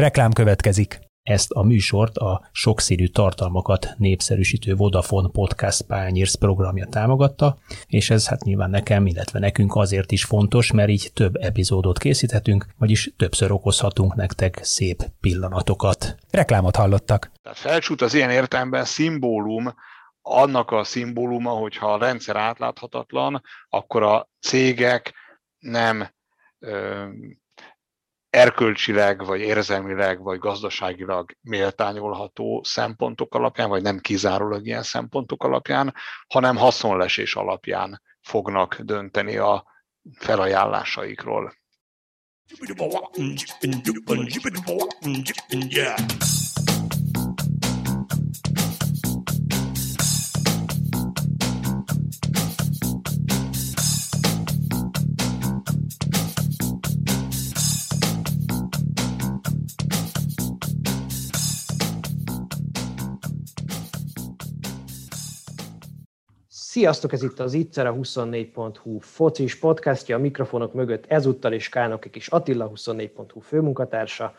Reklám következik. Ezt a műsort a sokszínű tartalmakat népszerűsítő Vodafone Podcast Pányérsz programja támogatta, és ez hát nyilván nekem, illetve nekünk azért is fontos, mert így több epizódot készíthetünk, vagyis többször okozhatunk nektek szép pillanatokat. Reklámot hallottak. Tehát felcsút az ilyen értelemben szimbólum, annak a szimbóluma, hogyha a rendszer átláthatatlan, akkor a cégek nem erkölcsileg, vagy érzelmileg, vagy gazdaságilag méltányolható szempontok alapján, vagy nem kizárólag ilyen szempontok alapján, hanem haszonlesés alapján fognak dönteni a felajánlásaikról. Sziasztok, ez itt az Ittszer, a 24.hu focis podcastja, a mikrofonok mögött ezúttal is Kánok és Attila, 24.hu főmunkatársa.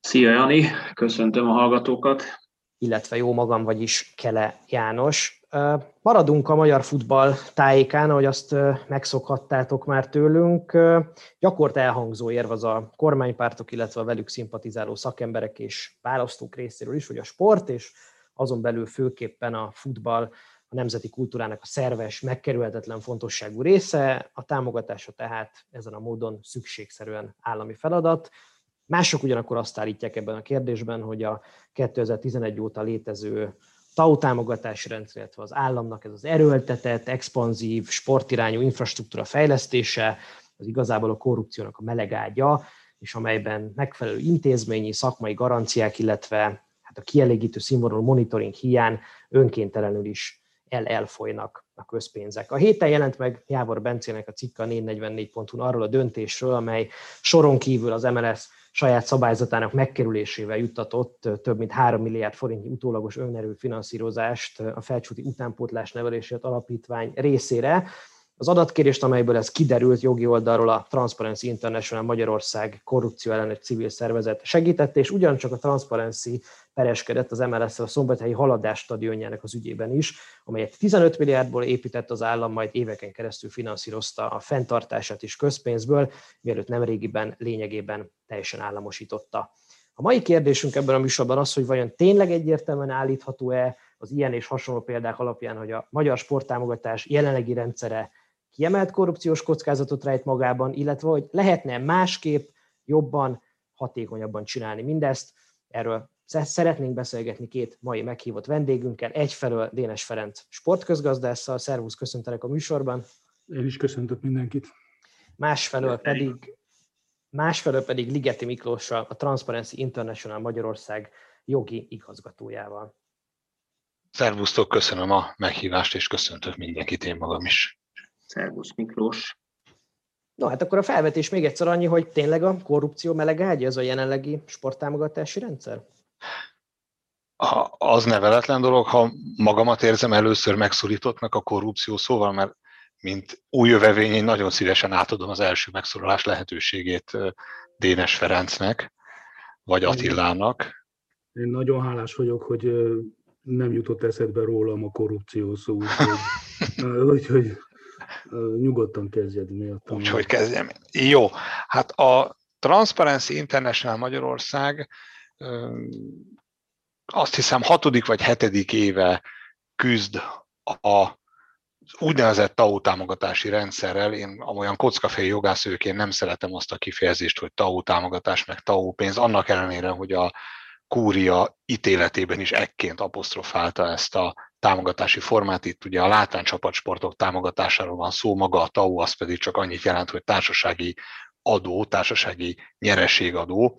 Szia Jani, köszöntöm a hallgatókat. Illetve jó magam, vagyis Kele János. Maradunk a magyar futball tájékán, ahogy azt megszokhattátok már tőlünk. Gyakort elhangzó érv az a kormánypártok, illetve a velük szimpatizáló szakemberek és választók részéről is, hogy a sport és azon belül főképpen a futball nemzeti kultúrának a szerves, megkerülhetetlen fontosságú része, a támogatása tehát ezen a módon szükségszerűen állami feladat. Mások ugyanakkor azt állítják ebben a kérdésben, hogy a 2011 óta létező TAU támogatási rendszer, illetve az államnak ez az erőltetett, expanzív, sportirányú infrastruktúra fejlesztése, az igazából a korrupciónak a melegágya, és amelyben megfelelő intézményi, szakmai garanciák, illetve hát a kielégítő színvonalú monitoring hiány önkéntelenül is el elfolynak a közpénzek. A héten jelent meg Jávor Bencének a cikke a 444.hu arról a döntésről, amely soron kívül az MLS saját szabályzatának megkerülésével juttatott több mint 3 milliárd forintnyi utólagos önerő finanszírozást a felcsúti utánpótlás nevelését alapítvány részére. Az adatkérést, amelyből ez kiderült jogi oldalról a Transparency International Magyarország korrupció ellenes civil szervezet segített, és ugyancsak a Transparency pereskedett az mls a szombathelyi haladás stadionjának az ügyében is, amelyet 15 milliárdból épített az állam, majd éveken keresztül finanszírozta a fenntartását is közpénzből, mielőtt nemrégiben lényegében teljesen államosította. A mai kérdésünk ebben a műsorban az, hogy vajon tényleg egyértelműen állítható-e az ilyen és hasonló példák alapján, hogy a magyar sporttámogatás jelenlegi rendszere kiemelt korrupciós kockázatot rejt magában, illetve hogy lehetne másképp, jobban, hatékonyabban csinálni mindezt. Erről szeretnénk beszélgetni két mai meghívott vendégünkkel. Egyfelől Dénes Ferenc sportközgazdásszal. Szervusz, köszöntelek a műsorban. Én is köszöntök mindenkit. Másfelől pedig, másfelől pedig Ligeti Miklóssal, a Transparency International Magyarország jogi igazgatójával. Szervusztok, köszönöm a meghívást, és köszöntök mindenkit én magam is. Szervusz Miklós. No, hát akkor a felvetés még egyszer annyi, hogy tényleg a korrupció melegágya ez a jelenlegi sporttámogatási rendszer? Ha az neveletlen dolog, ha magamat érzem először megszorítottnak a korrupció szóval, mert mint új jövevény, én nagyon szívesen átadom az első megszólalás lehetőségét Dénes Ferencnek, vagy Attilának. Én nagyon hálás vagyok, hogy nem jutott eszedbe rólam a korrupció szó, úgyhogy, úgyhogy nyugodtan kezdjed miattam. Úgyhogy kezdjem. Jó, hát a Transparency International Magyarország azt hiszem hatodik vagy hetedik éve küzd a úgynevezett TAO támogatási rendszerrel, én amolyan kockafej jogászőként nem szeretem azt a kifejezést, hogy TAO támogatás, meg TAO pénz, annak ellenére, hogy a kúria ítéletében is ekként apostrofálta ezt a támogatási formát. Itt ugye a látványcsapatsportok támogatásáról van szó, maga a TAO az pedig csak annyit jelent, hogy társasági adó, társasági nyereségadó.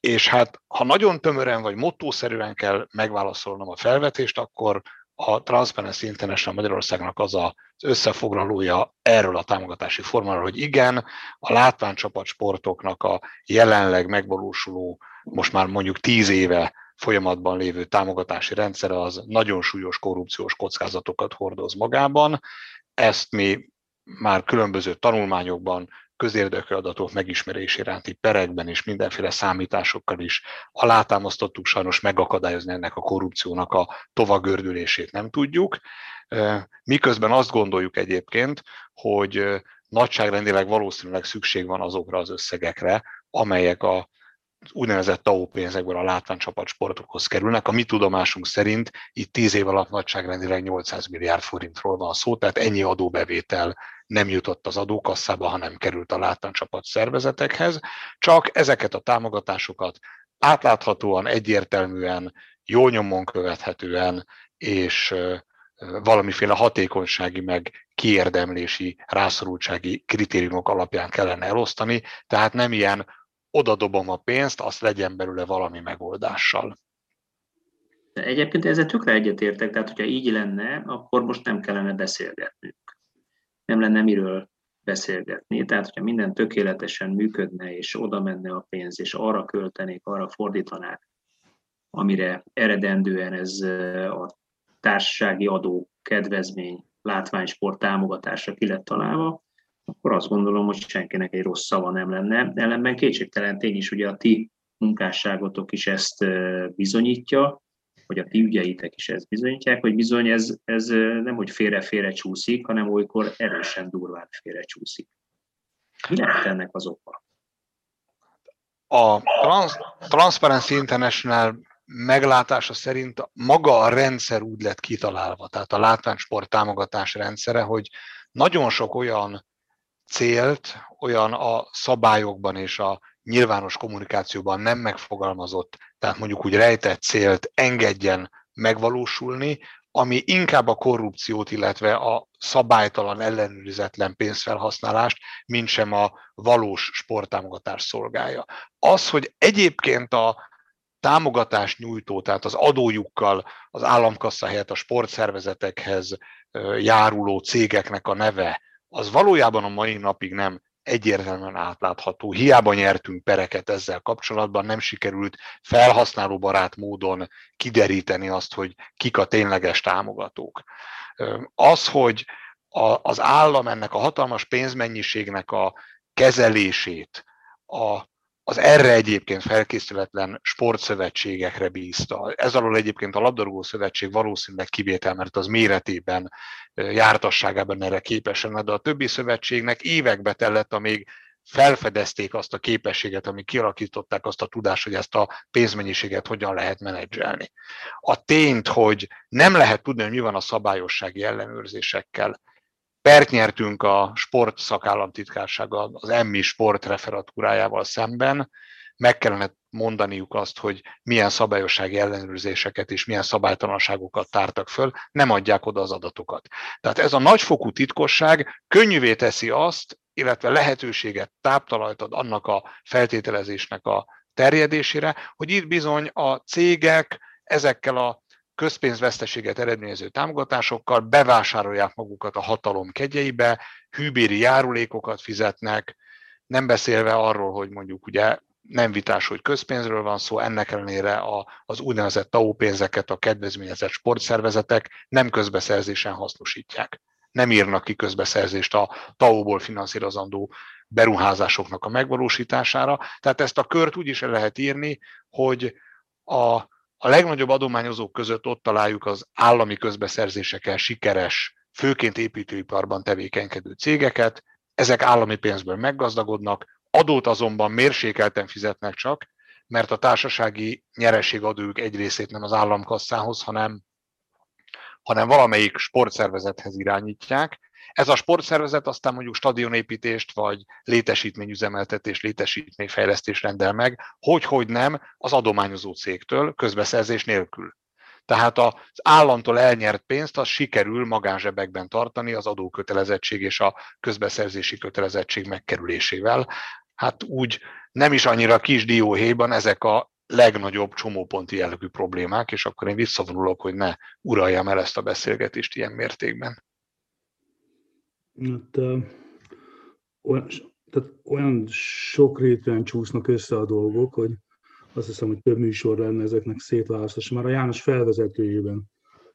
És hát, ha nagyon tömören vagy mottószerűen kell megválaszolnom a felvetést, akkor a Transparency International Magyarországnak az az összefoglalója erről a támogatási formáról, hogy igen, a látványcsapat sportoknak a jelenleg megvalósuló, most már mondjuk tíz éve folyamatban lévő támogatási rendszere az nagyon súlyos korrupciós kockázatokat hordoz magában. Ezt mi már különböző tanulmányokban, közérdekű adatok megismerés iránti perekben és mindenféle számításokkal is alátámasztottuk, sajnos megakadályozni ennek a korrupciónak a tovagördülését nem tudjuk. Miközben azt gondoljuk egyébként, hogy nagyságrendileg valószínűleg szükség van azokra az összegekre, amelyek a úgynevezett TAO pénzekből a látványcsapat sportokhoz kerülnek. A mi tudomásunk szerint itt 10 év alatt nagyságrendileg 800 milliárd forintról van szó, tehát ennyi adóbevétel nem jutott az adókasszába, hanem került a látványcsapat szervezetekhez. Csak ezeket a támogatásokat átláthatóan, egyértelműen, jól nyomon követhetően és valamiféle hatékonysági meg kiérdemlési, rászorultsági kritériumok alapján kellene elosztani, tehát nem ilyen oda dobom a pénzt, azt legyen belőle valami megoldással. De egyébként ezzel tökre egyetértek, tehát hogyha így lenne, akkor most nem kellene beszélgetnünk. Nem lenne miről beszélgetni. Tehát, hogyha minden tökéletesen működne, és oda menne a pénz, és arra költenék, arra fordítanák, amire eredendően ez a társasági adó, kedvezmény, látványsport támogatásra ki lett találva, akkor azt gondolom, hogy senkinek egy rossz szava nem lenne. Ellenben kétségtelen tény is, ugye a ti munkásságotok is ezt bizonyítja, hogy a ti ügyeitek is ezt bizonyítják, hogy bizony ez, ez nem, hogy félre-félre csúszik, hanem olykor erősen durván félre csúszik. Mi lehet ennek az oka? A Trans- Transparency International meglátása szerint maga a rendszer úgy lett kitalálva, tehát a látványsport támogatás rendszere, hogy nagyon sok olyan célt, olyan a szabályokban és a nyilvános kommunikációban nem megfogalmazott, tehát mondjuk úgy rejtett célt engedjen megvalósulni, ami inkább a korrupciót, illetve a szabálytalan, ellenőrizetlen pénzfelhasználást, mint sem a valós sporttámogatás szolgálja. Az, hogy egyébként a támogatást nyújtó, tehát az adójukkal az államkassa helyett a sportszervezetekhez járuló cégeknek a neve, az valójában a mai napig nem egyértelműen átlátható. Hiába nyertünk pereket ezzel kapcsolatban, nem sikerült felhasználóbarát módon kideríteni azt, hogy kik a tényleges támogatók. Az, hogy az állam ennek a hatalmas pénzmennyiségnek a kezelését, a az erre egyébként felkészületlen sportszövetségekre bízta. Ez alól egyébként a labdarúgó szövetség valószínűleg kivétel, mert az méretében, jártasságában erre képesen, de a többi szövetségnek évekbe tellett, amíg felfedezték azt a képességet, amíg kialakították azt a tudást, hogy ezt a pénzmennyiséget hogyan lehet menedzselni. A tényt, hogy nem lehet tudni, hogy mi van a szabályossági ellenőrzésekkel, Pert nyertünk a sport szakállamtitkársága az EMMI sport referatúrájával szemben, meg kellene mondaniuk azt, hogy milyen szabályossági ellenőrzéseket és milyen szabálytalanságokat tártak föl, nem adják oda az adatokat. Tehát ez a nagyfokú titkosság könnyűvé teszi azt, illetve lehetőséget táptalajt ad annak a feltételezésnek a terjedésére, hogy itt bizony a cégek ezekkel a közpénzveszteséget eredményező támogatásokkal bevásárolják magukat a hatalom kegyeibe, hűbéri járulékokat fizetnek, nem beszélve arról, hogy mondjuk ugye nem vitás, hogy közpénzről van szó, ennek ellenére a, az úgynevezett TAO pénzeket a kedvezményezett sportszervezetek nem közbeszerzésen hasznosítják. Nem írnak ki közbeszerzést a TAO-ból finanszírozandó beruházásoknak a megvalósítására. Tehát ezt a kört úgy is lehet írni, hogy a a legnagyobb adományozók között ott találjuk az állami közbeszerzésekkel sikeres, főként építőiparban tevékenykedő cégeket, ezek állami pénzből meggazdagodnak, adót azonban mérsékelten fizetnek csak, mert a társasági nyereségadójuk egy részét nem az államkasszához, hanem, hanem valamelyik sportszervezethez irányítják, ez a sportszervezet aztán mondjuk stadionépítést, vagy létesítményüzemeltetés, létesítményfejlesztés rendel meg, hogy-hogy nem az adományozó cégtől közbeszerzés nélkül. Tehát az államtól elnyert pénzt az sikerül magánzsebekben tartani az adókötelezettség és a közbeszerzési kötelezettség megkerülésével. Hát úgy nem is annyira kis dióhéjban ezek a legnagyobb csomóponti jellegű problémák, és akkor én visszavonulok, hogy ne uraljam el ezt a beszélgetést ilyen mértékben. Hát, olyan, tehát olyan rétűen csúsznak össze a dolgok, hogy azt hiszem, hogy több műsor lenne ezeknek szétválasztás. Már a János felvezetőjében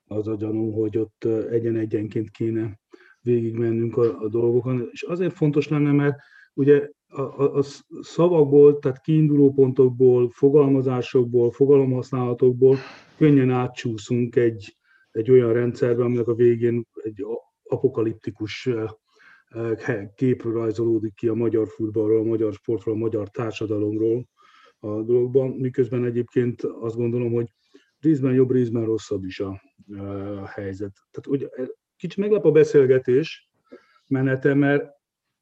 az a gyanú, hogy ott egyen-egyenként kéne végigmennünk a, a dolgokon. És azért fontos lenne, mert ugye a, a, a szavakból, tehát kiinduló pontokból, fogalmazásokból, fogalomhasználatokból könnyen átcsúszunk egy, egy olyan rendszerbe, aminek a végén egy apokaliptikus képről rajzolódik ki a magyar futballról, a magyar sportról, a magyar társadalomról a dologban, miközben egyébként azt gondolom, hogy részben jobb, részben rosszabb is a, helyzet. Tehát ugye, kicsit meglep a beszélgetés menete, mert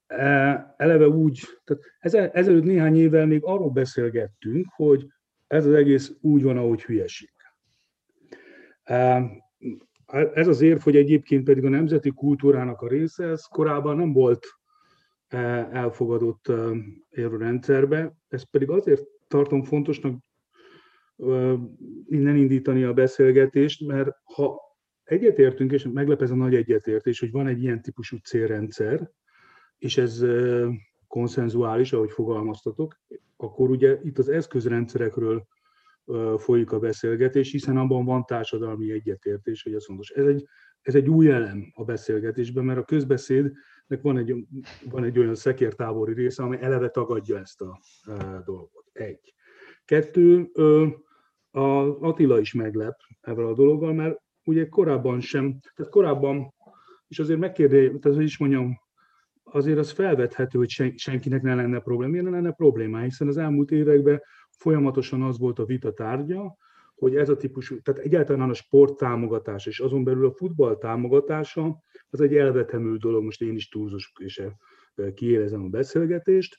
e, eleve úgy, tehát ezelőtt néhány évvel még arról beszélgettünk, hogy ez az egész úgy van, ahogy hülyeség. E, ez az érv, hogy egyébként pedig a nemzeti kultúrának a része, ez korábban nem volt e, elfogadott érvrendszerbe, ez pedig azért tartom fontosnak innen indítani a beszélgetést, mert ha egyetértünk, és meglep ez a nagy egyetértés, hogy van egy ilyen típusú célrendszer, és ez konszenzuális, ahogy fogalmaztatok, akkor ugye itt az eszközrendszerekről folyik a beszélgetés, hiszen abban van társadalmi egyetértés, hogy ez fontos. Ez egy, ez egy új elem a beszélgetésben, mert a közbeszédnek van egy, van egy olyan szekértávoli része, ami eleve tagadja ezt a, dolgot. Egy. Kettő, a Attila is meglep ebben a dologgal, mert ugye korábban sem, tehát korábban, és azért megkérdezi, tehát is mondjam, azért az felvethető, hogy senkinek ne lenne probléma. Miért ne lenne probléma? Hiszen az elmúlt években folyamatosan az volt a vita tárgya, hogy ez a típusú, tehát egyáltalán a sport támogatása, és azon belül a futball támogatása, az egy elvetemű dolog, most én is túlzós és kiélezem a beszélgetést,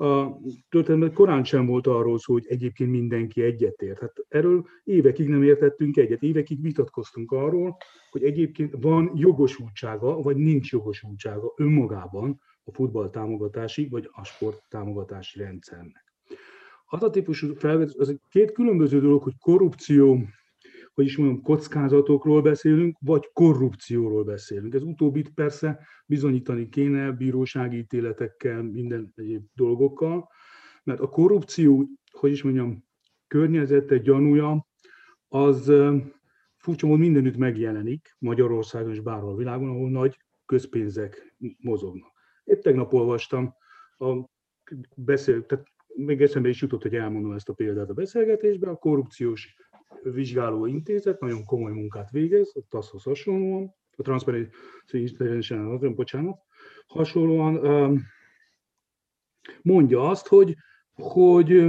a történetben korán sem volt arról szó, hogy egyébként mindenki egyetért. Hát erről évekig nem értettünk egyet, évekig vitatkoztunk arról, hogy egyébként van jogosultsága, vagy nincs jogosultsága önmagában a futball támogatási, vagy a sport támogatási rendszernek. Az a típusú felvetés, az egy két különböző dolog, hogy korrupció hogy is mondjam, kockázatokról beszélünk, vagy korrupcióról beszélünk. Ez utóbbit persze bizonyítani kéne bírósági ítéletekkel, minden egyéb dolgokkal, mert a korrupció, hogy is mondjam, környezete, gyanúja, az furcsa módon mindenütt megjelenik, Magyarországon és bárhol a világon, ahol nagy közpénzek mozognak. Épp tegnap olvastam, a beszél, tehát még eszembe is jutott, hogy elmondom ezt a példát a beszélgetésben, a korrupciós vizsgáló intézet nagyon komoly munkát végez, a TASZ-hoz hasonlóan, a Transparency International, bocsánat, hasonlóan mondja azt, hogy, hogy,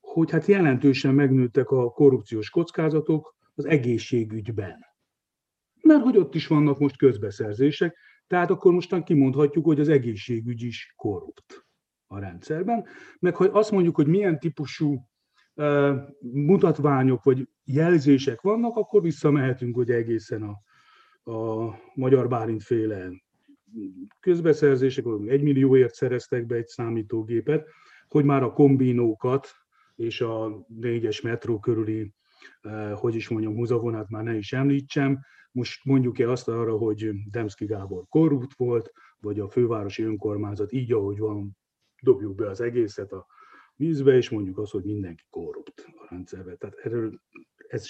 hogy hát jelentősen megnőttek a korrupciós kockázatok az egészségügyben. Mert hogy ott is vannak most közbeszerzések, tehát akkor mostan kimondhatjuk, hogy az egészségügy is korrupt a rendszerben. Meg hogy azt mondjuk, hogy milyen típusú mutatványok vagy jelzések vannak, akkor visszamehetünk hogy egészen a, a magyar Bálint féle közbeszerzések, egy millióért szereztek be egy számítógépet, hogy már a kombinókat és a négyes metró körüli, hogy is mondjam, húzavonát már ne is említsem. Most mondjuk-e azt arra, hogy Demszki Gábor korrupt volt, vagy a fővárosi önkormányzat így, ahogy van, dobjuk be az egészet a vízbe, és mondjuk azt, hogy mindenki korrupt a rendszerben. Tehát, erről, ez,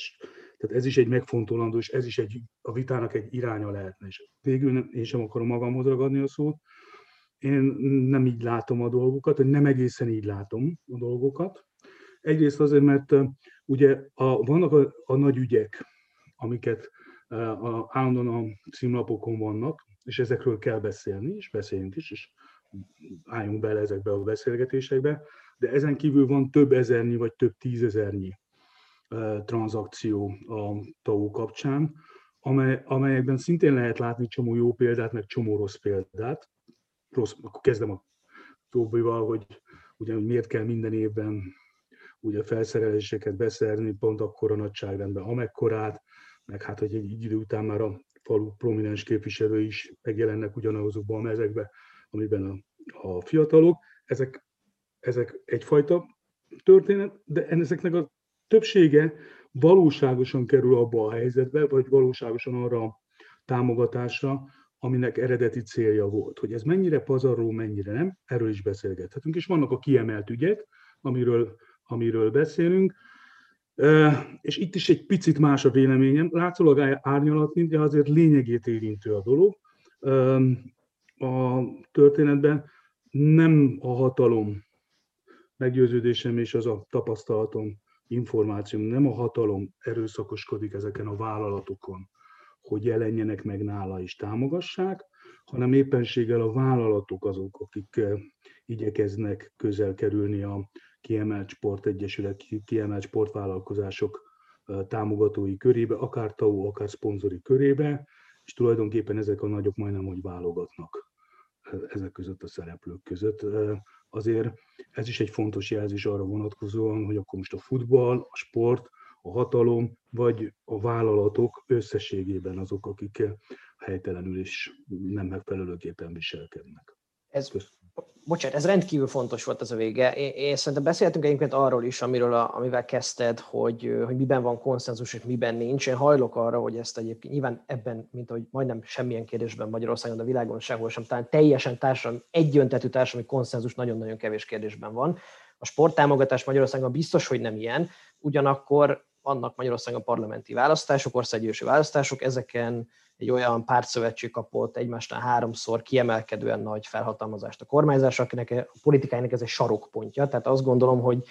tehát ez is egy megfontolandó, és ez is egy, a vitának egy iránya lehetne. És végül nem, én sem akarom magamhoz ragadni a szót. Én nem így látom a dolgokat, hogy nem egészen így látom a dolgokat. Egyrészt azért, mert ugye a, vannak a, a nagy ügyek, amiket a, állandóan a címlapokon vannak, és ezekről kell beszélni, és beszéljünk is, és álljunk bele ezekbe a beszélgetésekbe de ezen kívül van több ezernyi vagy több tízezernyi tranzakció a TAO kapcsán, amely, amelyekben szintén lehet látni csomó jó példát, meg csomó rossz példát. Rossz, akkor kezdem a Tóbival, hogy ugye miért kell minden évben ugye felszereléseket beszerni, pont akkor a nagyságrendben, amekkorát, meg hát, hogy egy idő után már a falu prominens képviselő is megjelennek ugyanazokban a mezekben, amiben a, a fiatalok. Ezek ezek egyfajta történet, de ezeknek a többsége valóságosan kerül abba a helyzetbe, vagy valóságosan arra a támogatásra, aminek eredeti célja volt. Hogy ez mennyire pazarló, mennyire nem, erről is beszélgethetünk. És vannak a kiemelt ügyek, amiről, amiről beszélünk, és itt is egy picit más a véleményem. Látszólag árnyalat, de azért lényegét érintő a dolog a történetben nem a hatalom meggyőződésem és az a tapasztalatom, információm, nem a hatalom erőszakoskodik ezeken a vállalatokon, hogy jelenjenek meg nála és támogassák, hanem éppenséggel a vállalatok azok, akik eh, igyekeznek közel kerülni a kiemelt sportegyesület, kiemelt sportvállalkozások eh, támogatói körébe, akár TAO, akár szponzori körébe, és tulajdonképpen ezek a nagyok majdnem, hogy válogatnak ezek között a szereplők között. Azért ez is egy fontos jelzés arra vonatkozóan, hogy akkor most a futball, a sport, a hatalom vagy a vállalatok összességében azok, akik helytelenül és nem megfelelőképpen viselkednek. Ez, bocsánat, ez rendkívül fontos volt az a vége. Én, én szerintem beszéltünk egyébként arról is, amiről a, amivel kezdted, hogy, hogy miben van konszenzus és miben nincs. Én hajlok arra, hogy ezt egyébként nyilván ebben, mint ahogy majdnem semmilyen kérdésben Magyarországon, a világon sehol sem, talán teljesen társadalmi, egyöntetű társadalmi konszenzus nagyon-nagyon kevés kérdésben van. A sporttámogatás Magyarországon biztos, hogy nem ilyen, ugyanakkor vannak Magyarországon parlamenti választások, országgyűlési választások, ezeken egy olyan pártszövetség kapott egymásnál háromszor kiemelkedően nagy felhatalmazást a kormányzásra, akinek a politikájának ez egy sarokpontja. Tehát azt gondolom, hogy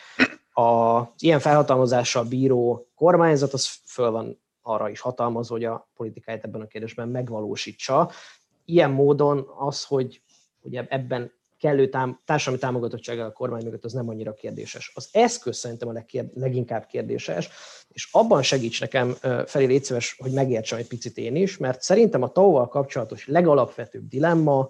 a ilyen felhatalmazással bíró kormányzat az föl van arra is hatalmazva, hogy a politikáját ebben a kérdésben megvalósítsa. Ilyen módon az, hogy ugye ebben kellő tám- társadalmi támogatottsággal a kormány mögött az nem annyira kérdéses. Az eszköz szerintem a legkér- leginkább kérdéses, és abban segíts nekem, Feri, légy szíves, hogy megértsem egy picit én is, mert szerintem a tau kapcsolatos legalapvetőbb dilemma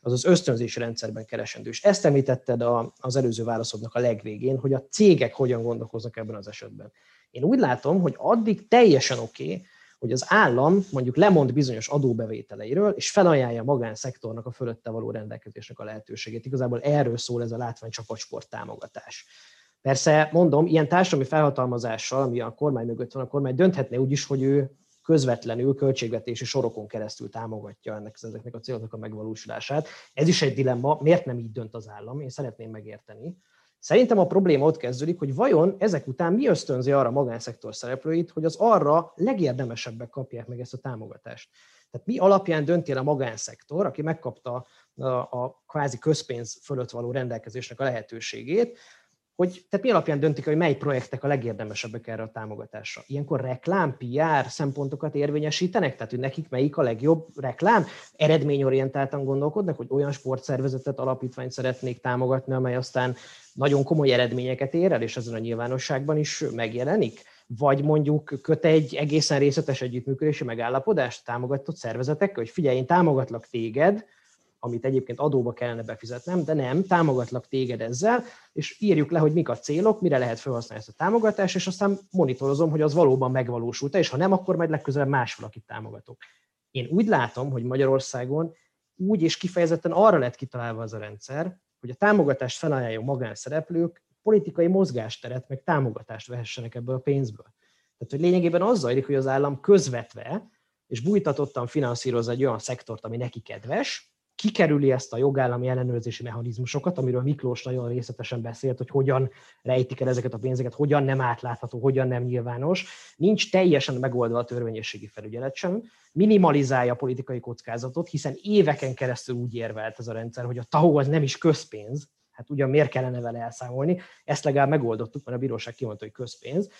az az ösztönzési rendszerben keresendő. És ezt említetted az előző válaszodnak a legvégén, hogy a cégek hogyan gondolkoznak ebben az esetben. Én úgy látom, hogy addig teljesen oké, okay, hogy az állam mondjuk lemond bizonyos adóbevételeiről, és felajánlja a magánszektornak a fölötte való rendelkezésnek a lehetőségét. Igazából erről szól ez a látványcsapatsport támogatás. Persze, mondom, ilyen társadalmi felhatalmazással, ami a kormány mögött van, a kormány dönthetne úgy is, hogy ő közvetlenül költségvetési sorokon keresztül támogatja ennek ezeknek a céloknak a megvalósulását. Ez is egy dilemma, miért nem így dönt az állam, én szeretném megérteni. Szerintem a probléma ott kezdődik, hogy vajon ezek után mi ösztönzi arra a magánszektor szereplőit, hogy az arra legérdemesebbek kapják meg ezt a támogatást. Tehát mi alapján dönti el a magánszektor, aki megkapta a, a kvázi közpénz fölött való rendelkezésnek a lehetőségét, hogy tehát mi alapján döntik, hogy mely projektek a legérdemesebbek erre a támogatásra. Ilyenkor reklám, PR szempontokat érvényesítenek, tehát hogy nekik melyik a legjobb reklám, eredményorientáltan gondolkodnak, hogy olyan sportszervezetet, alapítványt szeretnék támogatni, amely aztán nagyon komoly eredményeket ér el, és ezen a nyilvánosságban is megjelenik? Vagy mondjuk köt egy egészen részletes együttműködési megállapodást támogatott szervezetekkel, hogy figyelj, én támogatlak téged, amit egyébként adóba kellene befizetnem, de nem, támogatlak téged ezzel, és írjuk le, hogy mik a célok, mire lehet felhasználni ezt a támogatást, és aztán monitorozom, hogy az valóban megvalósult és ha nem, akkor majd legközelebb más valakit támogatok. Én úgy látom, hogy Magyarországon úgy és kifejezetten arra lett kitalálva az a rendszer, hogy a támogatást felajánló magánszereplők politikai mozgásteret, meg támogatást vehessenek ebből a pénzből. Tehát, hogy lényegében az zajlik, hogy az állam közvetve és bújtatottan finanszírozza egy olyan szektort, ami neki kedves, kikerüli ezt a jogállami ellenőrzési mechanizmusokat, amiről Miklós nagyon részletesen beszélt, hogy hogyan rejtik el ezeket a pénzeket, hogyan nem átlátható, hogyan nem nyilvános. Nincs teljesen megoldva a törvényességi felügyelet sem, minimalizálja a politikai kockázatot, hiszen éveken keresztül úgy érvelt ez a rendszer, hogy a TAO az nem is közpénz, hát ugyan miért kellene vele elszámolni, ezt legalább megoldottuk, mert a bíróság kimondta, hogy közpénz,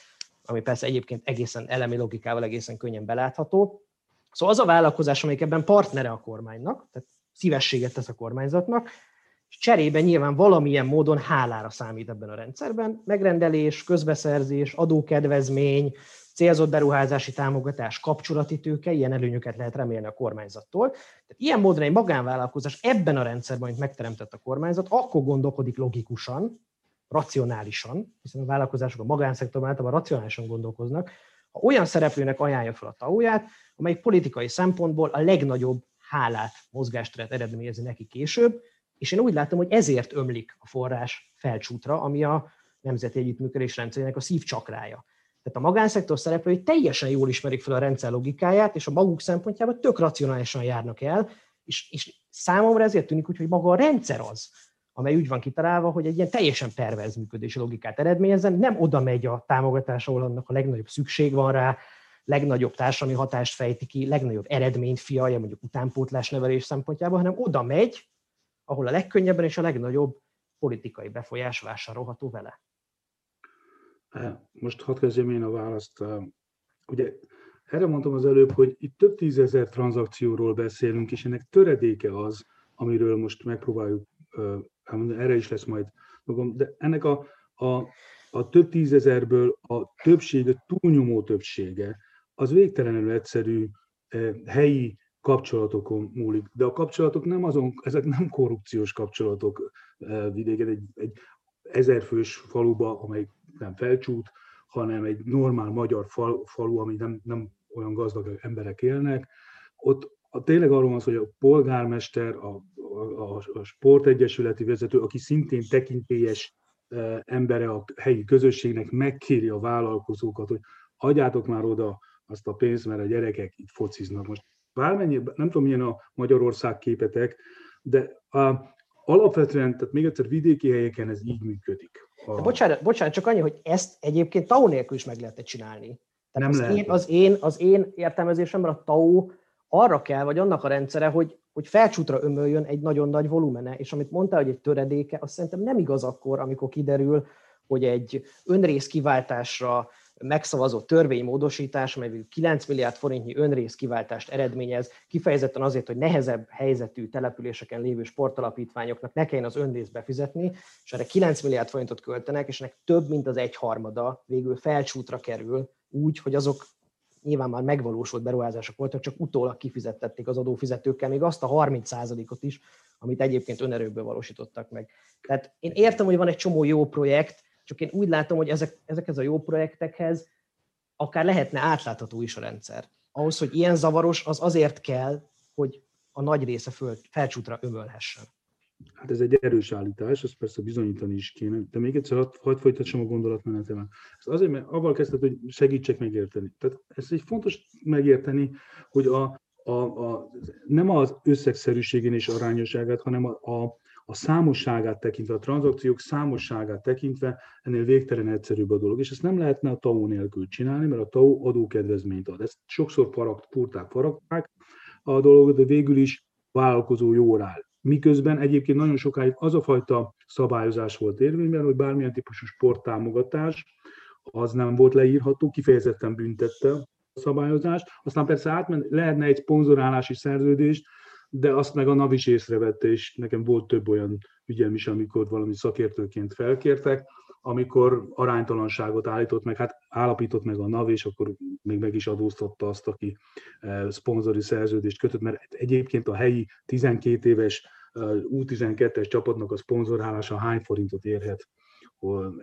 ami persze egyébként egészen elemi logikával egészen könnyen belátható. Szóval az a vállalkozás, amelyik ebben partnere a kormánynak, tehát szívességet tesz a kormányzatnak, és cserébe nyilván valamilyen módon hálára számít ebben a rendszerben. Megrendelés, közbeszerzés, adókedvezmény, célzott beruházási támogatás, kapcsolati tőke, ilyen előnyöket lehet remélni a kormányzattól. Tehát ilyen módon egy magánvállalkozás ebben a rendszerben, amit megteremtett a kormányzat, akkor gondolkodik logikusan, racionálisan, hiszen a vállalkozások a magánszektorban általában racionálisan gondolkoznak, ha olyan szereplőnek ajánlja fel a tauját, amely politikai szempontból a legnagyobb hálát, mozgásteret eredményezi neki később, és én úgy látom, hogy ezért ömlik a forrás felcsútra, ami a nemzeti együttműködés rendszerének a szívcsakrája. Tehát a magánszektor szereplői teljesen jól ismerik fel a rendszer logikáját, és a maguk szempontjából tök racionálisan járnak el, és, és számomra ezért tűnik úgy, hogy maga a rendszer az, amely úgy van kitalálva, hogy egy ilyen teljesen perverz működési logikát eredményezzen, nem oda megy a támogatás, ahol annak a legnagyobb szükség van rá, legnagyobb társadalmi hatást fejti ki, legnagyobb eredményt fialja, mondjuk utánpótlás nevelés szempontjából, hanem oda megy, ahol a legkönnyebben és a legnagyobb politikai befolyás vásárolható vele. Most hadd kezdjem én a választ. Ugye erre mondtam az előbb, hogy itt több tízezer tranzakcióról beszélünk, és ennek töredéke az, amiről most megpróbáljuk erre is lesz majd magam, de ennek a, a, a több tízezerből a többsége, túlnyomó többsége, az végtelenül egyszerű helyi kapcsolatokon múlik. De a kapcsolatok nem azon, ezek nem korrupciós kapcsolatok vidéken, egy, egy ezerfős faluba, amely nem felcsút, hanem egy normál magyar fal, falu, ami nem, nem olyan gazdag emberek élnek, ott a, tényleg arról van szó, hogy a polgármester, a, a, a sportegyesületi vezető, aki szintén tekintélyes e, embere a helyi közösségnek, megkéri a vállalkozókat, hogy adjátok már oda azt a pénzt, mert a gyerekek itt fociznak. Most bármennyi, nem tudom milyen a Magyarország képetek, de a, alapvetően, tehát még egyszer vidéki helyeken ez így működik. A... De bocsánat, bocsánat, csak annyi, hogy ezt egyébként TAO nélkül is meg lehet csinálni. Tehát nem az, lehet. én, az, én, az én értelmezésemben a TAO arra kell, vagy annak a rendszere, hogy, hogy felcsútra ömöljön egy nagyon nagy volumene, és amit mondtál, hogy egy töredéke, azt szerintem nem igaz akkor, amikor kiderül, hogy egy önrész kiváltásra megszavazott törvénymódosítás, amely 9 milliárd forintnyi önrész kiváltást eredményez, kifejezetten azért, hogy nehezebb helyzetű településeken lévő sportalapítványoknak ne kelljen az önrész befizetni, és erre 9 milliárd forintot költenek, és ennek több, mint az egyharmada végül felcsútra kerül, úgy, hogy azok nyilván már megvalósult beruházások voltak, csak utólag kifizettették az adófizetőkkel még azt a 30%-ot is, amit egyébként önerőből valósítottak meg. Tehát én értem, hogy van egy csomó jó projekt, csak én úgy látom, hogy ezek, ezekhez a jó projektekhez akár lehetne átlátható is a rendszer. Ahhoz, hogy ilyen zavaros, az azért kell, hogy a nagy része föl, felcsútra ömölhessen. Hát ez egy erős állítás, ezt persze bizonyítani is kéne, de még egyszer hadd, hadd folytassam a gondolatmenetemet. Ez azért, mert avval kezdett, hogy segítsek megérteni. Tehát ez egy fontos megérteni, hogy a, a, a, nem az összegszerűségén és arányosságát, hanem a, a, a számosságát tekintve, a tranzakciók számosságát tekintve ennél végtelen egyszerűbb a dolog. És ezt nem lehetne a TAO nélkül csinálni, mert a TAO adókedvezményt ad. Ezt sokszor faragt, furták, faragták a dolgot, de végül is vállalkozó jól áll. Miközben egyébként nagyon sokáig az a fajta szabályozás volt érvényben, hogy bármilyen típusú sporttámogatás az nem volt leírható, kifejezetten büntette a szabályozást. Aztán persze átment, lehetne egy szponzorálási szerződést, de azt meg a NAV is észrevette, és nekem volt több olyan ügyem is, amikor valami szakértőként felkértek, amikor aránytalanságot állított meg, hát állapított meg a NAV, és akkor még meg is adóztatta azt, aki eh, szponzori szerződést kötött, mert egyébként a helyi 12 éves eh, U12-es csapatnak a szponzorálása hány forintot érhet,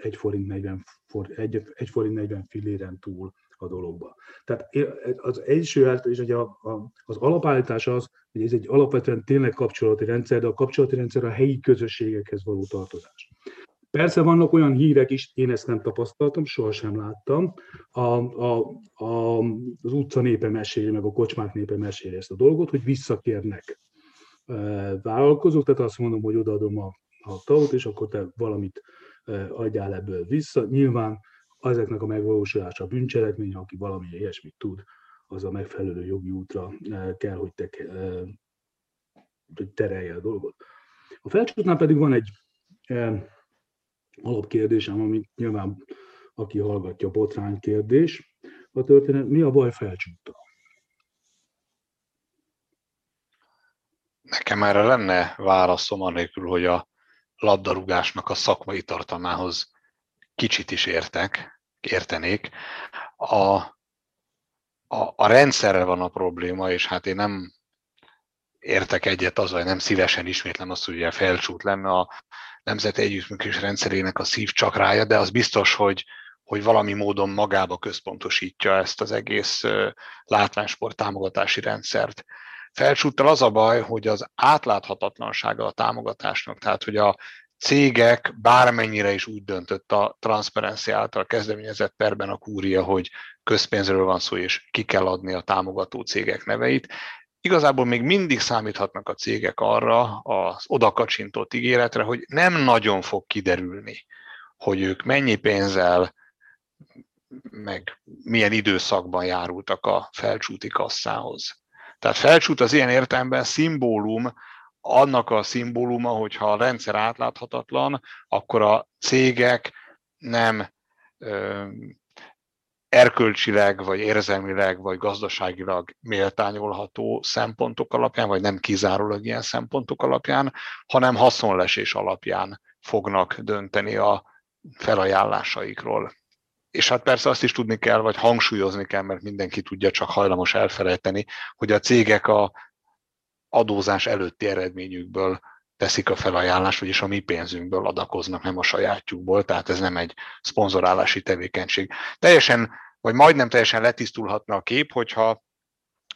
1 forint 40, for, 1, 1 forint 40 filléren túl a dologba. Tehát az első, és ugye az alapállítás az, hogy ez egy alapvetően tényleg kapcsolati rendszer, de a kapcsolati rendszer a helyi közösségekhez való tartozás. Persze vannak olyan hírek is, én ezt nem tapasztaltam, sohasem láttam. A, a, a, az utca népe meséli, meg a kocsmák népe meséli ezt a dolgot, hogy visszakérnek e, vállalkozók, tehát azt mondom, hogy odaadom a, a taut, és akkor te valamit e, adjál ebből vissza. Nyilván ezeknek a megvalósulása a bűncselekmény, aki valami ilyesmit tud, az a megfelelő jogi útra e, kell, hogy, te, hogy terelje a dolgot. A felcsútnál pedig van egy alapkérdésem, ami nyilván aki hallgatja, botrány kérdés. A történet, mi a baj felcsúttal? Nekem erre lenne válaszom anélkül, hogy a labdarúgásnak a szakmai tartalmához kicsit is értek, értenék. A, a, a rendszerre van a probléma, és hát én nem értek egyet azzal, hogy nem szívesen ismétlem azt, hogy ugye felcsút lenne a Nemzeti Együttműködés rendszerének a szívcsakrája, de az biztos, hogy, hogy valami módon magába központosítja ezt az egész látványsport támogatási rendszert. Felcsúttal az a baj, hogy az átláthatatlansága a támogatásnak, tehát hogy a cégek bármennyire is úgy döntött a Transparency által kezdeményezett perben a kúria, hogy közpénzről van szó, és ki kell adni a támogató cégek neveit igazából még mindig számíthatnak a cégek arra az odakacsintott ígéretre, hogy nem nagyon fog kiderülni, hogy ők mennyi pénzzel, meg milyen időszakban járultak a felcsúti kasszához. Tehát felcsút az ilyen értelemben szimbólum annak a szimbóluma, hogyha a rendszer átláthatatlan, akkor a cégek nem erkölcsileg, vagy érzelmileg, vagy gazdaságilag méltányolható szempontok alapján, vagy nem kizárólag ilyen szempontok alapján, hanem haszonlesés alapján fognak dönteni a felajánlásaikról. És hát persze azt is tudni kell, vagy hangsúlyozni kell, mert mindenki tudja, csak hajlamos elfelejteni, hogy a cégek a adózás előtti eredményükből teszik a felajánlást, vagyis a mi pénzünkből adakoznak, nem a sajátjukból, tehát ez nem egy szponzorálási tevékenység. Teljesen, vagy majdnem teljesen letisztulhatna a kép, hogyha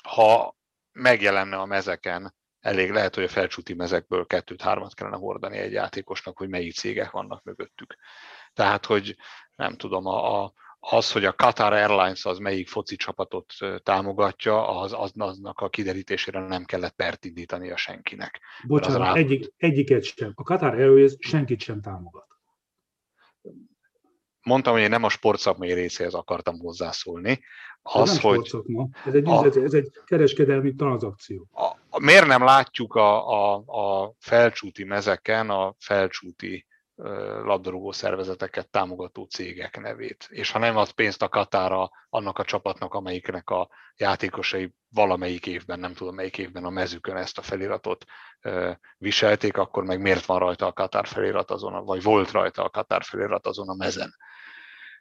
ha megjelenne a mezeken, elég lehet, hogy a felcsúti mezekből kettőt-hármat kellene hordani egy játékosnak, hogy melyik cégek vannak mögöttük. Tehát, hogy nem tudom, a, a, az, hogy a Qatar Airlines az melyik foci csapatot támogatja, az, az, aznak a kiderítésére nem kellett pert a senkinek. Bocsánat, egyik, egyiket sem. A Qatar Airways senkit sem támogat. Mondtam, hogy én nem a sportszakmai részéhez akartam hozzászólni. Az, ez hogy ez egy, a, ez egy kereskedelmi tranzakció. A, miért nem látjuk a, a, a felcsúti mezeken a felcsúti labdarúgó szervezeteket támogató cégek nevét. És ha nem ad pénzt a Katára annak a csapatnak, amelyiknek a játékosai valamelyik évben, nem tudom melyik évben a mezükön ezt a feliratot viselték, akkor meg miért van rajta a Katár felirat azon, vagy volt rajta a Katár felirat azon a mezen.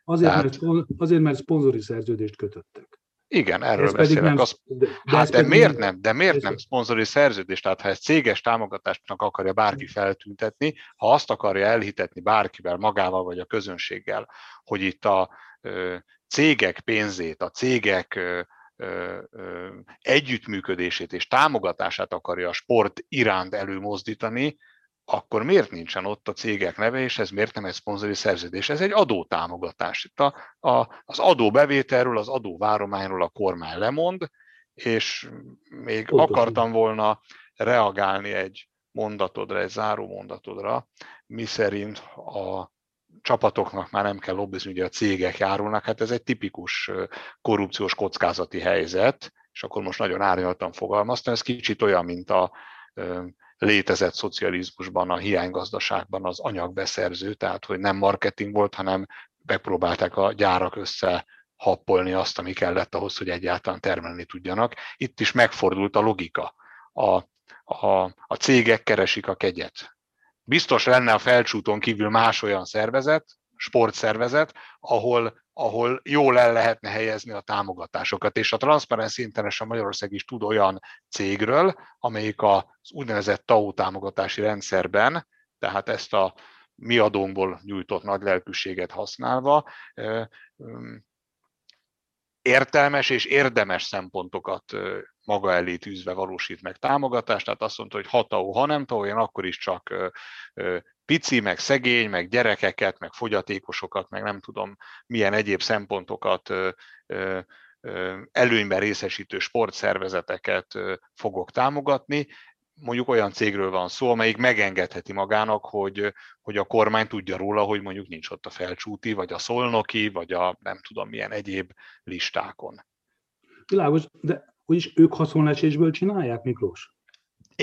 Azért, Tehát, mert, azért, mert szponzori szerződést kötöttek. Igen, erről ez beszélek. Nem, az, de, de hát de miért nem? De miért nem szponzori szerződés? Tehát ha ezt céges támogatásnak akarja bárki feltüntetni, ha azt akarja elhitetni bárkivel, magával vagy a közönséggel, hogy itt a ö, cégek pénzét, a cégek ö, ö, együttműködését és támogatását akarja a sport iránt előmozdítani, akkor miért nincsen ott a cégek neve, és ez miért nem egy szponzori szerződés? Ez egy adótámogatás. Itt a, a, az adóbevételről, az adóvárományról a kormány lemond, és még Pontosan. akartam volna reagálni egy mondatodra, egy záró mondatodra, mi szerint a csapatoknak már nem kell lobbizni, ugye a cégek járulnak, hát ez egy tipikus korrupciós kockázati helyzet, és akkor most nagyon árnyaltan fogalmaztam, ez kicsit olyan, mint a létezett szocializmusban, a hiánygazdaságban az anyagbeszerző, tehát hogy nem marketing volt, hanem megpróbálták a gyárak össze happolni azt, ami kellett ahhoz, hogy egyáltalán termelni tudjanak. Itt is megfordult a logika. A, a, a cégek keresik a kegyet. Biztos lenne a felcsúton kívül más olyan szervezet, sportszervezet, ahol ahol jól el lehetne helyezni a támogatásokat. És a Transparency International Magyarország is tud olyan cégről, amelyik az úgynevezett TAO támogatási rendszerben, tehát ezt a mi adónkból nyújtott nagy lelkűséget használva, értelmes és érdemes szempontokat maga elé tűzve valósít meg támogatást, tehát azt mondta, hogy ha TAO, ha nem TAO, én akkor is csak pici, meg szegény, meg gyerekeket, meg fogyatékosokat, meg nem tudom milyen egyéb szempontokat előnyben részesítő sportszervezeteket fogok támogatni. Mondjuk olyan cégről van szó, amelyik megengedheti magának, hogy, hogy a kormány tudja róla, hogy mondjuk nincs ott a felcsúti, vagy a szolnoki, vagy a nem tudom milyen egyéb listákon. Világos, de úgyis ők haszonlesésből csinálják, Miklós?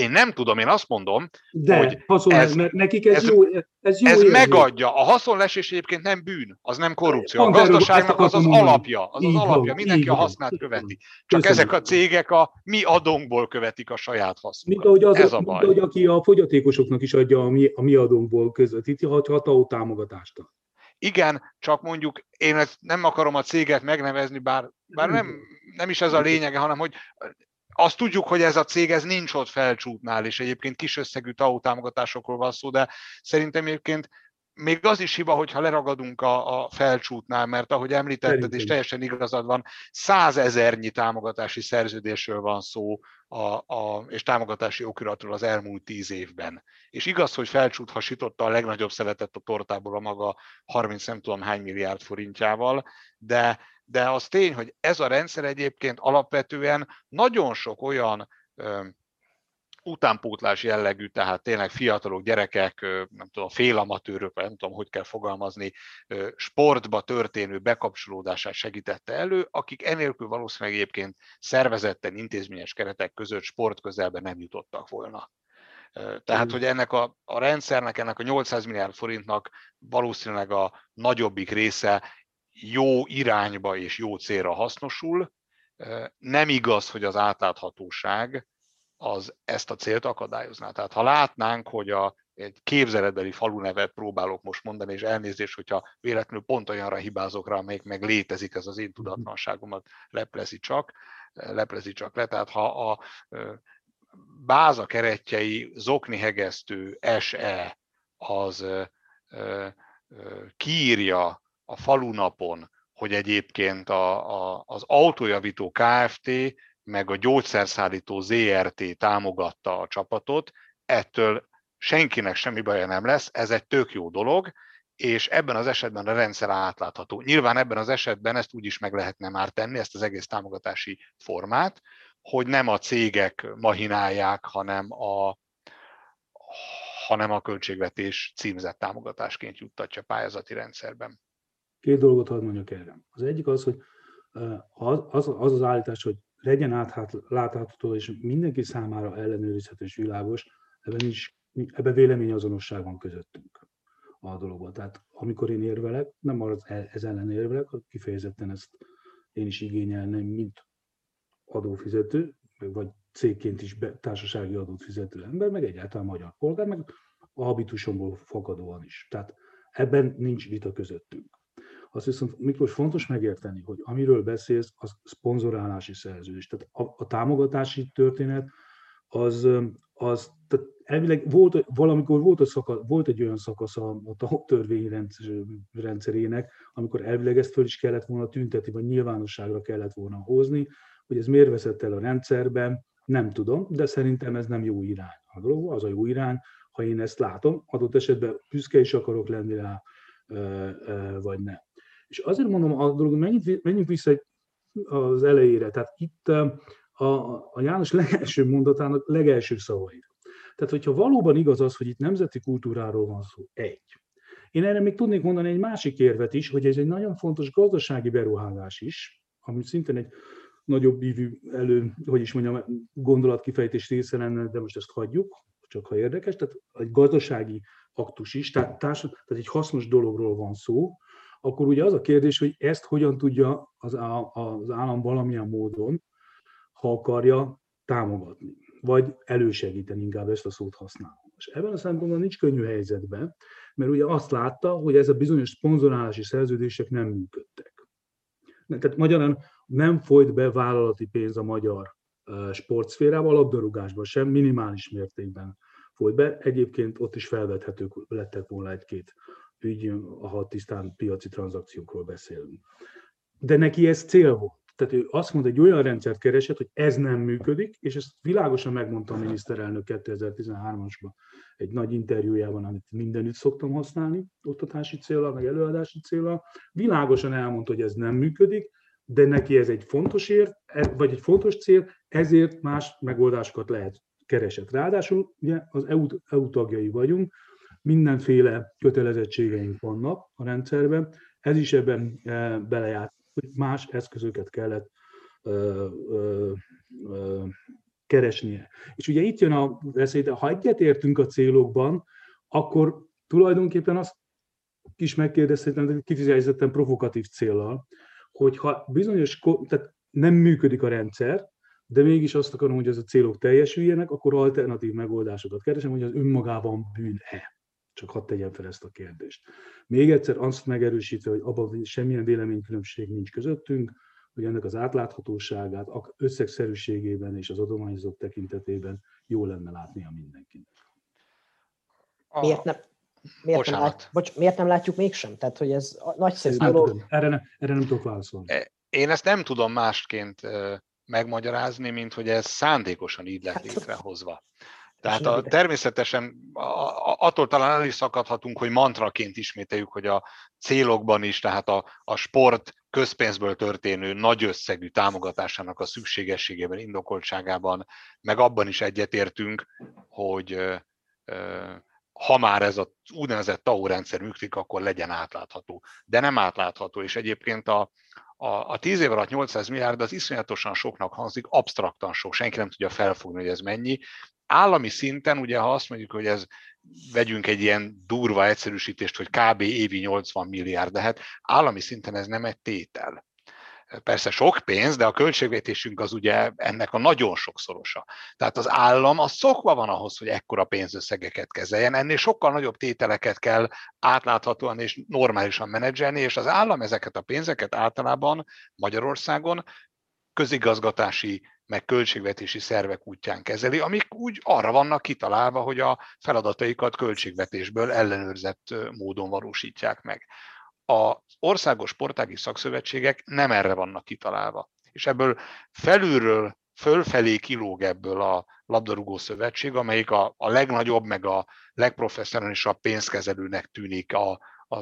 Én nem tudom, én azt mondom, De, hogy ez, mert nekik ez, ez jó, ez jó Ez érzés. megadja. A haszonlesés egyébként nem bűn, az nem korrupció. A gazdaságnak az az alapja, az az alapja, mindenki a hasznát követi. Csak Köszönöm. ezek a cégek a mi adónkból követik a saját hasznot. Mint ahogy, az, ez a baj. Mint ahogy aki a fogyatékosoknak is adja a mi, a mi adónkból közvetíti, ha a támogatást. Igen, csak mondjuk én ezt nem akarom a céget megnevezni, bár, bár nem, nem is ez a lényege, hanem hogy azt tudjuk, hogy ez a cég ez nincs ott felcsútnál, és egyébként kis összegű TAO támogatásokról van szó, de szerintem egyébként még az is hiba, hogyha leragadunk a, a felcsútnál, mert ahogy említetted, Szerintem. és teljesen igazad van, százezernyi támogatási szerződésről van szó, a, a, és támogatási okiratról az elmúlt tíz évben. És igaz, hogy felcsút hasította a legnagyobb szeretet a tortából a maga 30 nem tudom hány milliárd forintjával, de de az tény, hogy ez a rendszer egyébként alapvetően nagyon sok olyan utánpótlás jellegű, tehát tényleg fiatalok, gyerekek, nem tudom, félamatőrök, nem tudom, hogy kell fogalmazni, sportba történő bekapcsolódását segítette elő, akik enélkül valószínűleg egyébként szervezetten, intézményes keretek között sport közelben nem jutottak volna. Tehát, hogy ennek a, a rendszernek, ennek a 800 milliárd forintnak valószínűleg a nagyobbik része jó irányba és jó célra hasznosul. Nem igaz, hogy az átláthatóság az ezt a célt akadályozná. Tehát ha látnánk, hogy a, egy képzeletbeli falu nevet próbálok most mondani, és elnézést, hogyha véletlenül pont olyanra hibázok rá, amelyik meg létezik, ez az én tudatlanságomat leplezi csak, leplezi csak le. Tehát ha a báza keretjei zokni hegesztő SE az kiírja a falunapon, hogy egyébként a, a, az autójavító Kft. meg a gyógyszerszállító ZRT támogatta a csapatot, ettől senkinek semmi baja nem lesz, ez egy tök jó dolog, és ebben az esetben a rendszer átlátható. Nyilván ebben az esetben ezt úgy is meg lehetne már tenni, ezt az egész támogatási formát, hogy nem a cégek mahinálják, hanem a, hanem a költségvetés címzett támogatásként juttatja pályázati rendszerben. Két dolgot hadd mondjak erre. Az egyik az, hogy az az, az, állítás, hogy legyen átlátható és mindenki számára ellenőrizhető és világos, ebben is ebben véleményazonosság van közöttünk a dologban. Tehát amikor én érvelek, nem az e, ez ellen érvelek, kifejezetten ezt én is igényelném, mint adófizető, vagy cégként is be, társasági adót fizető ember, meg egyáltalán magyar polgár, meg a habitusomból fakadóan is. Tehát ebben nincs vita közöttünk. Azt viszont Miklós fontos megérteni, hogy amiről beszélsz, az szponzorálási szerződés. Tehát a, a támogatási történet az, az tehát elvileg volt, valamikor volt, a szaka, volt egy olyan szakasz a, a törvény rendszerének, amikor elvileg ezt föl is kellett volna tüntetni, vagy nyilvánosságra kellett volna hozni, hogy ez miért veszett el a rendszerben, nem tudom, de szerintem ez nem jó irány. A dolog az a jó irány, ha én ezt látom, adott esetben büszke is akarok lenni rá, vagy nem. És azért mondom a dolog, menjünk, menjünk vissza az elejére. Tehát itt a, a János legelső mondatának legelső szavai. Tehát, hogyha valóban igaz az, hogy itt nemzeti kultúráról van szó, egy. Én erre még tudnék mondani egy másik érvet is, hogy ez egy nagyon fontos gazdasági beruházás is, ami szintén egy nagyobb ívű elő, hogy is mondjam, gondolatkifejtés része lenne, de most ezt hagyjuk, csak ha érdekes, tehát egy gazdasági aktus is, tehát, társ, tehát egy hasznos dologról van szó, akkor ugye az a kérdés, hogy ezt hogyan tudja az, az állam valamilyen módon, ha akarja, támogatni, vagy elősegíteni, inkább ezt a szót használom. És ebben a szempontból nincs könnyű helyzetben, mert ugye azt látta, hogy ez a bizonyos szponzorálási szerződések nem működtek. Tehát magyarán nem folyt be vállalati pénz a magyar sportszférába, a labdarúgásban sem, minimális mértékben folyt be. Egyébként ott is felvethetők lettek volna egy-két ügy, ha tisztán piaci tranzakciókról beszélünk. De neki ez cél volt. Tehát ő azt mondta, egy olyan rendszert keresett, hogy ez nem működik, és ezt világosan megmondta a miniszterelnök 2013-asban egy nagy interjújában, amit mindenütt szoktam használni, oktatási célra, meg előadási célra. Világosan elmondta, hogy ez nem működik, de neki ez egy fontos ér, e, vagy egy fontos cél, ezért más megoldásokat lehet keresett. Ráadásul ugye az EU, EU tagjai vagyunk, mindenféle kötelezettségeink vannak a rendszerben, ez is ebben e, belejárt, hogy más eszközöket kellett ö, ö, ö, keresnie. És ugye itt jön a veszély, ha egyetértünk a célokban, akkor tulajdonképpen azt is megkérdezhetem, kifejezetten provokatív célral, hogyha bizonyos, tehát nem működik a rendszer, de mégis azt akarom, hogy ez a célok teljesüljenek, akkor alternatív megoldásokat keresem, hogy az önmagában bűn-e. Csak hadd tegyem fel ezt a kérdést. Még egyszer azt megerősítve, hogy abban semmilyen véleménykülönbség nincs közöttünk, hogy ennek az átláthatóságát összegszerűségében és az adományozók tekintetében jó lenne látnia mindenkinek. Miért nem, Miért nem, lát, bocs, miért nem látjuk mégsem? Tehát, hogy ez nagyszerű nem dolog. Tudom. Erre, nem, erre nem tudok válaszolni. E, én ezt nem tudom másként megmagyarázni, mint hogy ez szándékosan így lett hát, létrehozva. Tehát a, természetesen attól talán el is szakadhatunk, hogy mantraként ismételjük, hogy a célokban is, tehát a, a sport közpénzből történő nagy összegű támogatásának a szükségességében, indokoltságában, meg abban is egyetértünk, hogy ha már ez az úgynevezett TAO rendszer működik, akkor legyen átlátható. De nem átlátható, és egyébként a, a, a 10 év alatt 800 milliárd az iszonyatosan soknak hangzik, absztraktan sok, senki nem tudja felfogni, hogy ez mennyi. Állami szinten, ugye ha azt mondjuk, hogy ez vegyünk egy ilyen durva egyszerűsítést, hogy kb. évi 80 milliárd, de hát állami szinten ez nem egy tétel persze sok pénz, de a költségvetésünk az ugye ennek a nagyon sokszorosa. Tehát az állam az szokva van ahhoz, hogy ekkora pénzösszegeket kezeljen, ennél sokkal nagyobb tételeket kell átláthatóan és normálisan menedzselni, és az állam ezeket a pénzeket általában Magyarországon közigazgatási meg költségvetési szervek útján kezeli, amik úgy arra vannak kitalálva, hogy a feladataikat költségvetésből ellenőrzett módon valósítják meg az országos sportági szakszövetségek nem erre vannak kitalálva. És ebből felülről fölfelé kilóg ebből a labdarúgó szövetség, amelyik a, a legnagyobb, meg a legprofesszionálisabb pénzkezelőnek tűnik a, a,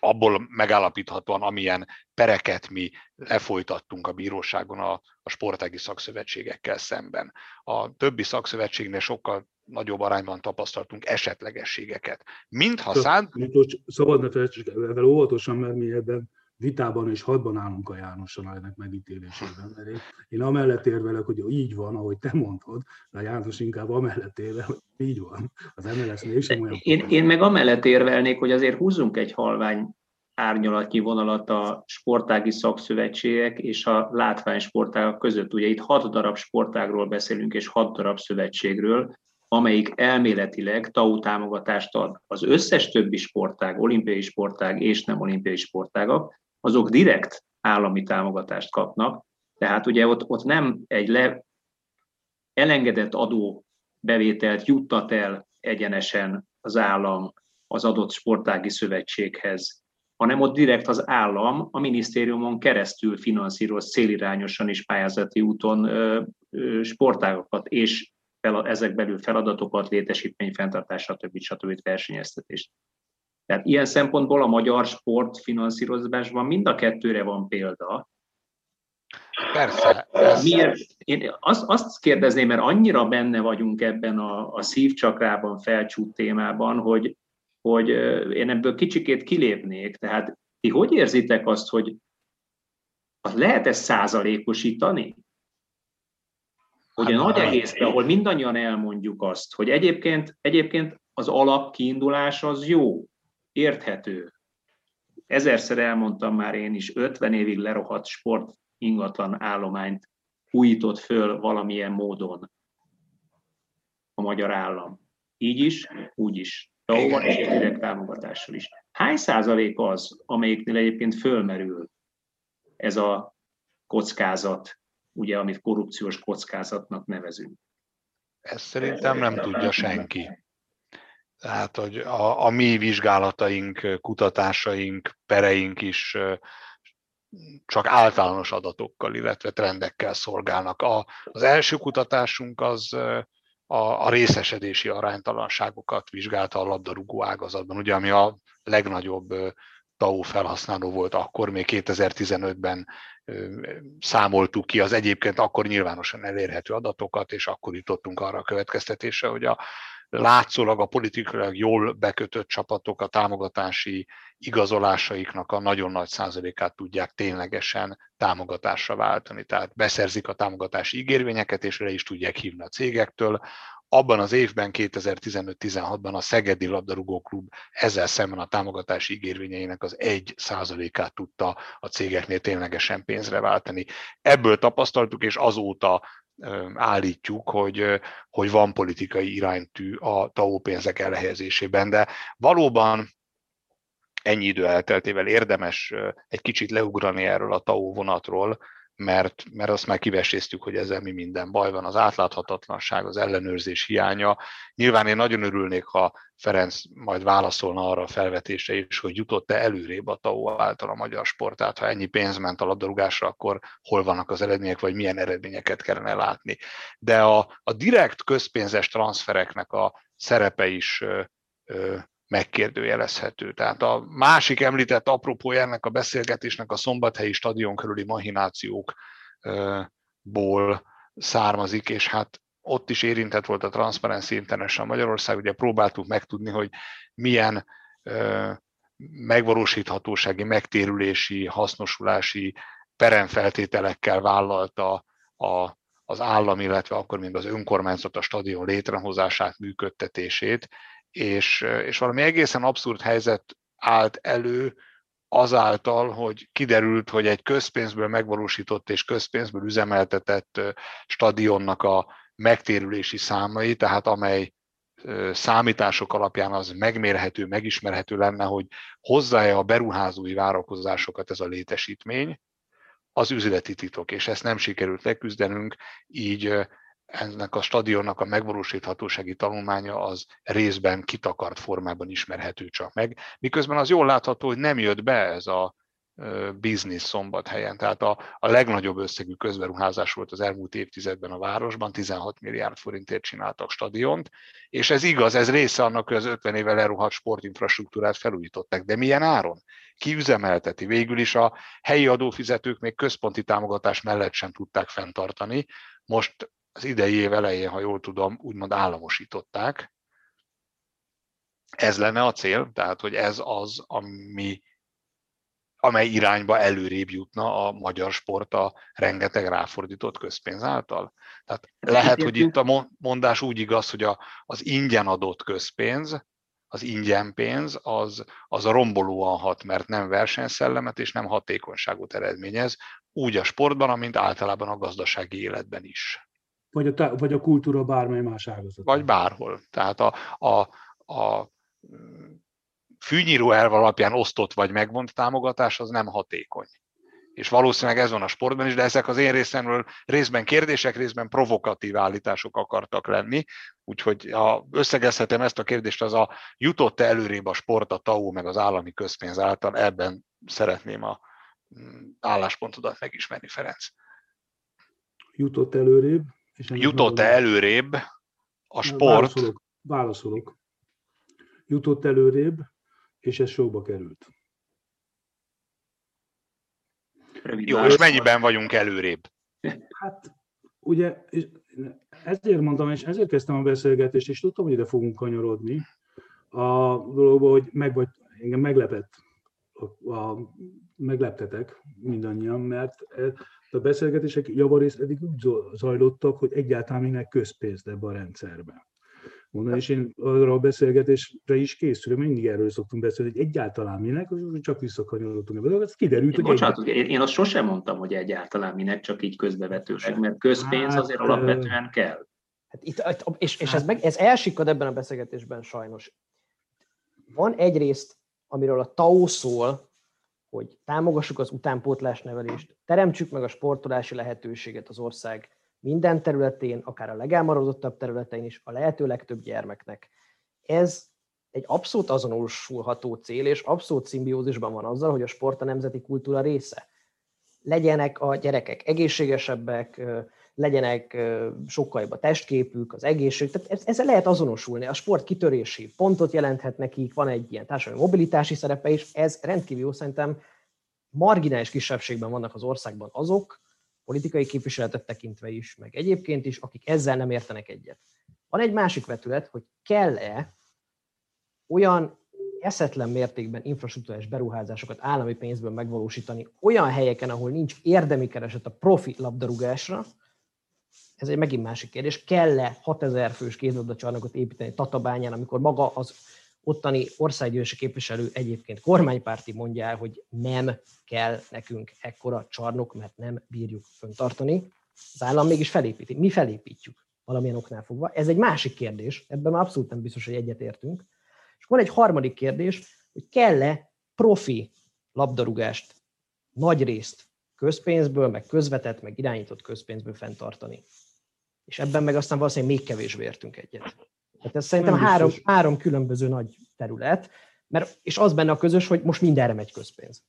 abból megállapíthatóan, amilyen pereket mi lefolytattunk a bíróságon a, a sportági szakszövetségekkel szemben. A többi szakszövetségnél sokkal nagyobb arányban tapasztaltunk esetlegességeket. Mintha szánt... Szabad ne felejtsük ezzel óvatosan, mert mi ebben vitában és hadban állunk a Jánossal ennek megítélésében. Mert én, én amellett érvelek, hogy így van, ahogy te mondod, de a János inkább amellett érvel, hogy így van. Az MLS mégsem olyan... Én, én meg amellett érvelnék, hogy azért húzzunk egy halvány árnyalatnyi vonalat a sportági szakszövetségek és a látványsportágak között. Ugye itt hat darab sportágról beszélünk, és hat darab szövetségről, amelyik elméletileg TAU támogatást ad. Az összes többi sportág, olimpiai sportág és nem olimpiai sportágak, azok direkt állami támogatást kapnak, tehát ugye ott, ott nem egy le, elengedett adó bevételt juttat el egyenesen az állam az adott sportági szövetséghez, hanem ott direkt az állam a minisztériumon keresztül finanszíroz célirányosan és pályázati úton ö, ö, sportágokat és fel, ezek belül feladatokat, létesítmény fenntartása, stb. stb. versenyeztetést. Tehát ilyen szempontból a magyar sport finanszírozásban mind a kettőre van példa. Persze. Ez... Miért? Én azt, azt kérdezném, mert annyira benne vagyunk ebben a, a szívcsakrában felcsút témában, hogy, hogy én ebből kicsikét kilépnék. Tehát ti hogy érzitek azt, hogy lehet ezt százalékosítani? hogy a nagy egészben, ahol mindannyian elmondjuk azt, hogy egyébként, egyébként az alapkiindulás az jó, érthető. Ezerszer elmondtam már én is, 50 évig lerohadt sport ingatlan állományt újított föl valamilyen módon a magyar állam. Így is, úgy is. Tauval és direkt támogatással is. Hány százalék az, amelyiknél egyébként fölmerül ez a kockázat, ugye, amit korrupciós kockázatnak nevezünk. Ezt szerintem nem tudja senki. Tehát, hogy a, a mi vizsgálataink, kutatásaink, pereink is csak általános adatokkal, illetve trendekkel szolgálnak. A, az első kutatásunk az a, a részesedési aránytalanságokat vizsgálta a labdarúgó ágazatban, ugye, ami a legnagyobb TAO felhasználó volt akkor, még 2015-ben számoltuk ki az egyébként akkor nyilvánosan elérhető adatokat, és akkor jutottunk arra a következtetésre, hogy a látszólag a politikailag jól bekötött csapatok a támogatási igazolásaiknak a nagyon nagy százalékát tudják ténylegesen támogatásra váltani. Tehát beszerzik a támogatási ígérvényeket, és le is tudják hívni a cégektől, abban az évben, 2015-16-ban a Szegedi Labdarúgó Klub ezzel szemben a támogatási ígérvényeinek az egy százalékát tudta a cégeknél ténylegesen pénzre váltani. Ebből tapasztaltuk, és azóta állítjuk, hogy, hogy van politikai iránytű a TAO pénzek elhelyezésében, de valóban ennyi idő elteltével érdemes egy kicsit leugrani erről a TAO vonatról, mert, mert azt már kiveséztük, hogy ezzel mi minden baj van, az átláthatatlanság, az ellenőrzés hiánya. Nyilván én nagyon örülnék, ha Ferenc majd válaszolna arra a felvetésre is, hogy jutott-e előrébb a TAO által a magyar sport, tehát ha ennyi pénz ment a labdarúgásra, akkor hol vannak az eredmények, vagy milyen eredményeket kellene látni. De a, a direkt közpénzes transfereknek a szerepe is ö, ö, megkérdőjelezhető. Tehát a másik említett apropója ennek a beszélgetésnek a szombathelyi stadion körüli mahinációkból származik, és hát ott is érintett volt a Transparency International Magyarország, ugye próbáltuk megtudni, hogy milyen megvalósíthatósági, megtérülési, hasznosulási peremfeltételekkel vállalta a, az állam, illetve akkor még az önkormányzat a stadion létrehozását, működtetését, és, és valami egészen abszurd helyzet állt elő azáltal, hogy kiderült, hogy egy közpénzből megvalósított és közpénzből üzemeltetett stadionnak a megtérülési számai, tehát amely számítások alapján az megmérhető, megismerhető lenne, hogy hozzája a beruházói várakozásokat ez a létesítmény, az üzleti titok, és ezt nem sikerült leküzdenünk, így ennek a stadionnak a megvalósíthatósági tanulmánya az részben kitakart formában ismerhető csak meg, miközben az jól látható, hogy nem jött be ez a biznisz szombathelyen. Tehát a, a legnagyobb összegű közberuházás volt az elmúlt évtizedben a városban, 16 milliárd forintért csináltak stadiont, és ez igaz, ez része annak, hogy az 50 éve leruhat sportinfrastruktúrát felújították. De milyen áron? Ki üzemelteti? Végül is a helyi adófizetők még központi támogatás mellett sem tudták fenntartani. Most az idei év elején, ha jól tudom, úgymond államosították. Ez lenne a cél, tehát hogy ez az, ami amely irányba előrébb jutna a magyar sport a rengeteg ráfordított közpénz által. Tehát lehet, hogy itt a mondás úgy igaz, hogy a, az ingyen adott közpénz, az ingyen pénz, az, az a rombolóan hat, mert nem versenyszellemet és nem hatékonyságot eredményez, úgy a sportban, amint általában a gazdasági életben is. Vagy a, vagy a kultúra bármely más ágazat. Vagy bárhol. Tehát a, a, a fűnyíró elv alapján osztott vagy megvont támogatás az nem hatékony. És valószínűleg ez van a sportban is, de ezek az én részemről részben kérdések, részben provokatív állítások akartak lenni. Úgyhogy ha összegezhetem ezt a kérdést, az a jutott-e előrébb a sport, a TAO meg az állami közpénz által, ebben szeretném a mm, álláspontodat megismerni, Ferenc. Jutott előrébb? Jutott-e előrébb a sport? Válaszolok. Válaszolok. Jutott előrébb, és ez sokba került. Rövid Jó, és mennyiben vagyunk előrébb? Hát, ugye, ezért mondtam, és ezért kezdtem a beszélgetést, és tudtam, hogy ide fogunk kanyarodni a dologba, hogy meg vagy, engem meglepett, a, a, megleptetek mindannyian, mert a beszélgetések javarészt eddig úgy zajlottak, hogy egyáltalán minek közpénzt ebbe a rendszerbe mondani, és én arra a beszélgetésre is készülök, mindig erről szoktunk beszélni, hogy egyáltalán minek, csak visszakanyarodtunk ebbe. Ez kiderült, hogy... Bocsánat, egy... én azt sosem mondtam, hogy egyáltalán minek, csak így közbevetőség, mert közpénz hát, azért alapvetően kell. Hát itt, és és ez, meg, ez elsikad ebben a beszélgetésben sajnos. Van egyrészt, amiről a TAO szól, hogy támogassuk az utánpótlás nevelést, teremtsük meg a sportolási lehetőséget az ország minden területén, akár a legelmaradottabb területein is, a lehető legtöbb gyermeknek. Ez egy abszolút azonosulható cél, és abszolút szimbiózisban van azzal, hogy a sport a nemzeti kultúra része. Legyenek a gyerekek egészségesebbek, legyenek sokkal jobb a testképük, az egészség, tehát ezzel lehet azonosulni. A sport kitörési pontot jelenthet nekik, van egy ilyen társadalmi mobilitási szerepe is, ez rendkívül jó, szerintem marginális kisebbségben vannak az országban azok, politikai képviseletet tekintve is, meg egyébként is, akik ezzel nem értenek egyet. Van egy másik vetület, hogy kell-e olyan eszetlen mértékben infrastruktúrás beruházásokat állami pénzből megvalósítani olyan helyeken, ahol nincs érdemi kereset a profi labdarúgásra, ez egy megint másik kérdés, kell-e 6000 fős kézlabdacsarnokot építeni Tatabányán, amikor maga az ottani országgyűlési képviselő egyébként kormánypárti mondja el, hogy nem kell nekünk ekkora csarnok, mert nem bírjuk föntartani. Az állam mégis felépíti. Mi felépítjük valamilyen oknál fogva. Ez egy másik kérdés, ebben már abszolút nem biztos, hogy egyetértünk. És van egy harmadik kérdés, hogy kell-e profi labdarúgást nagy részt közpénzből, meg közvetett, meg irányított közpénzből fenntartani. És ebben meg aztán valószínűleg még kevésbé értünk egyet. Tehát ez szerintem három, három különböző nagy terület, mert, és az benne a közös, hogy most mindenre megy közpénz.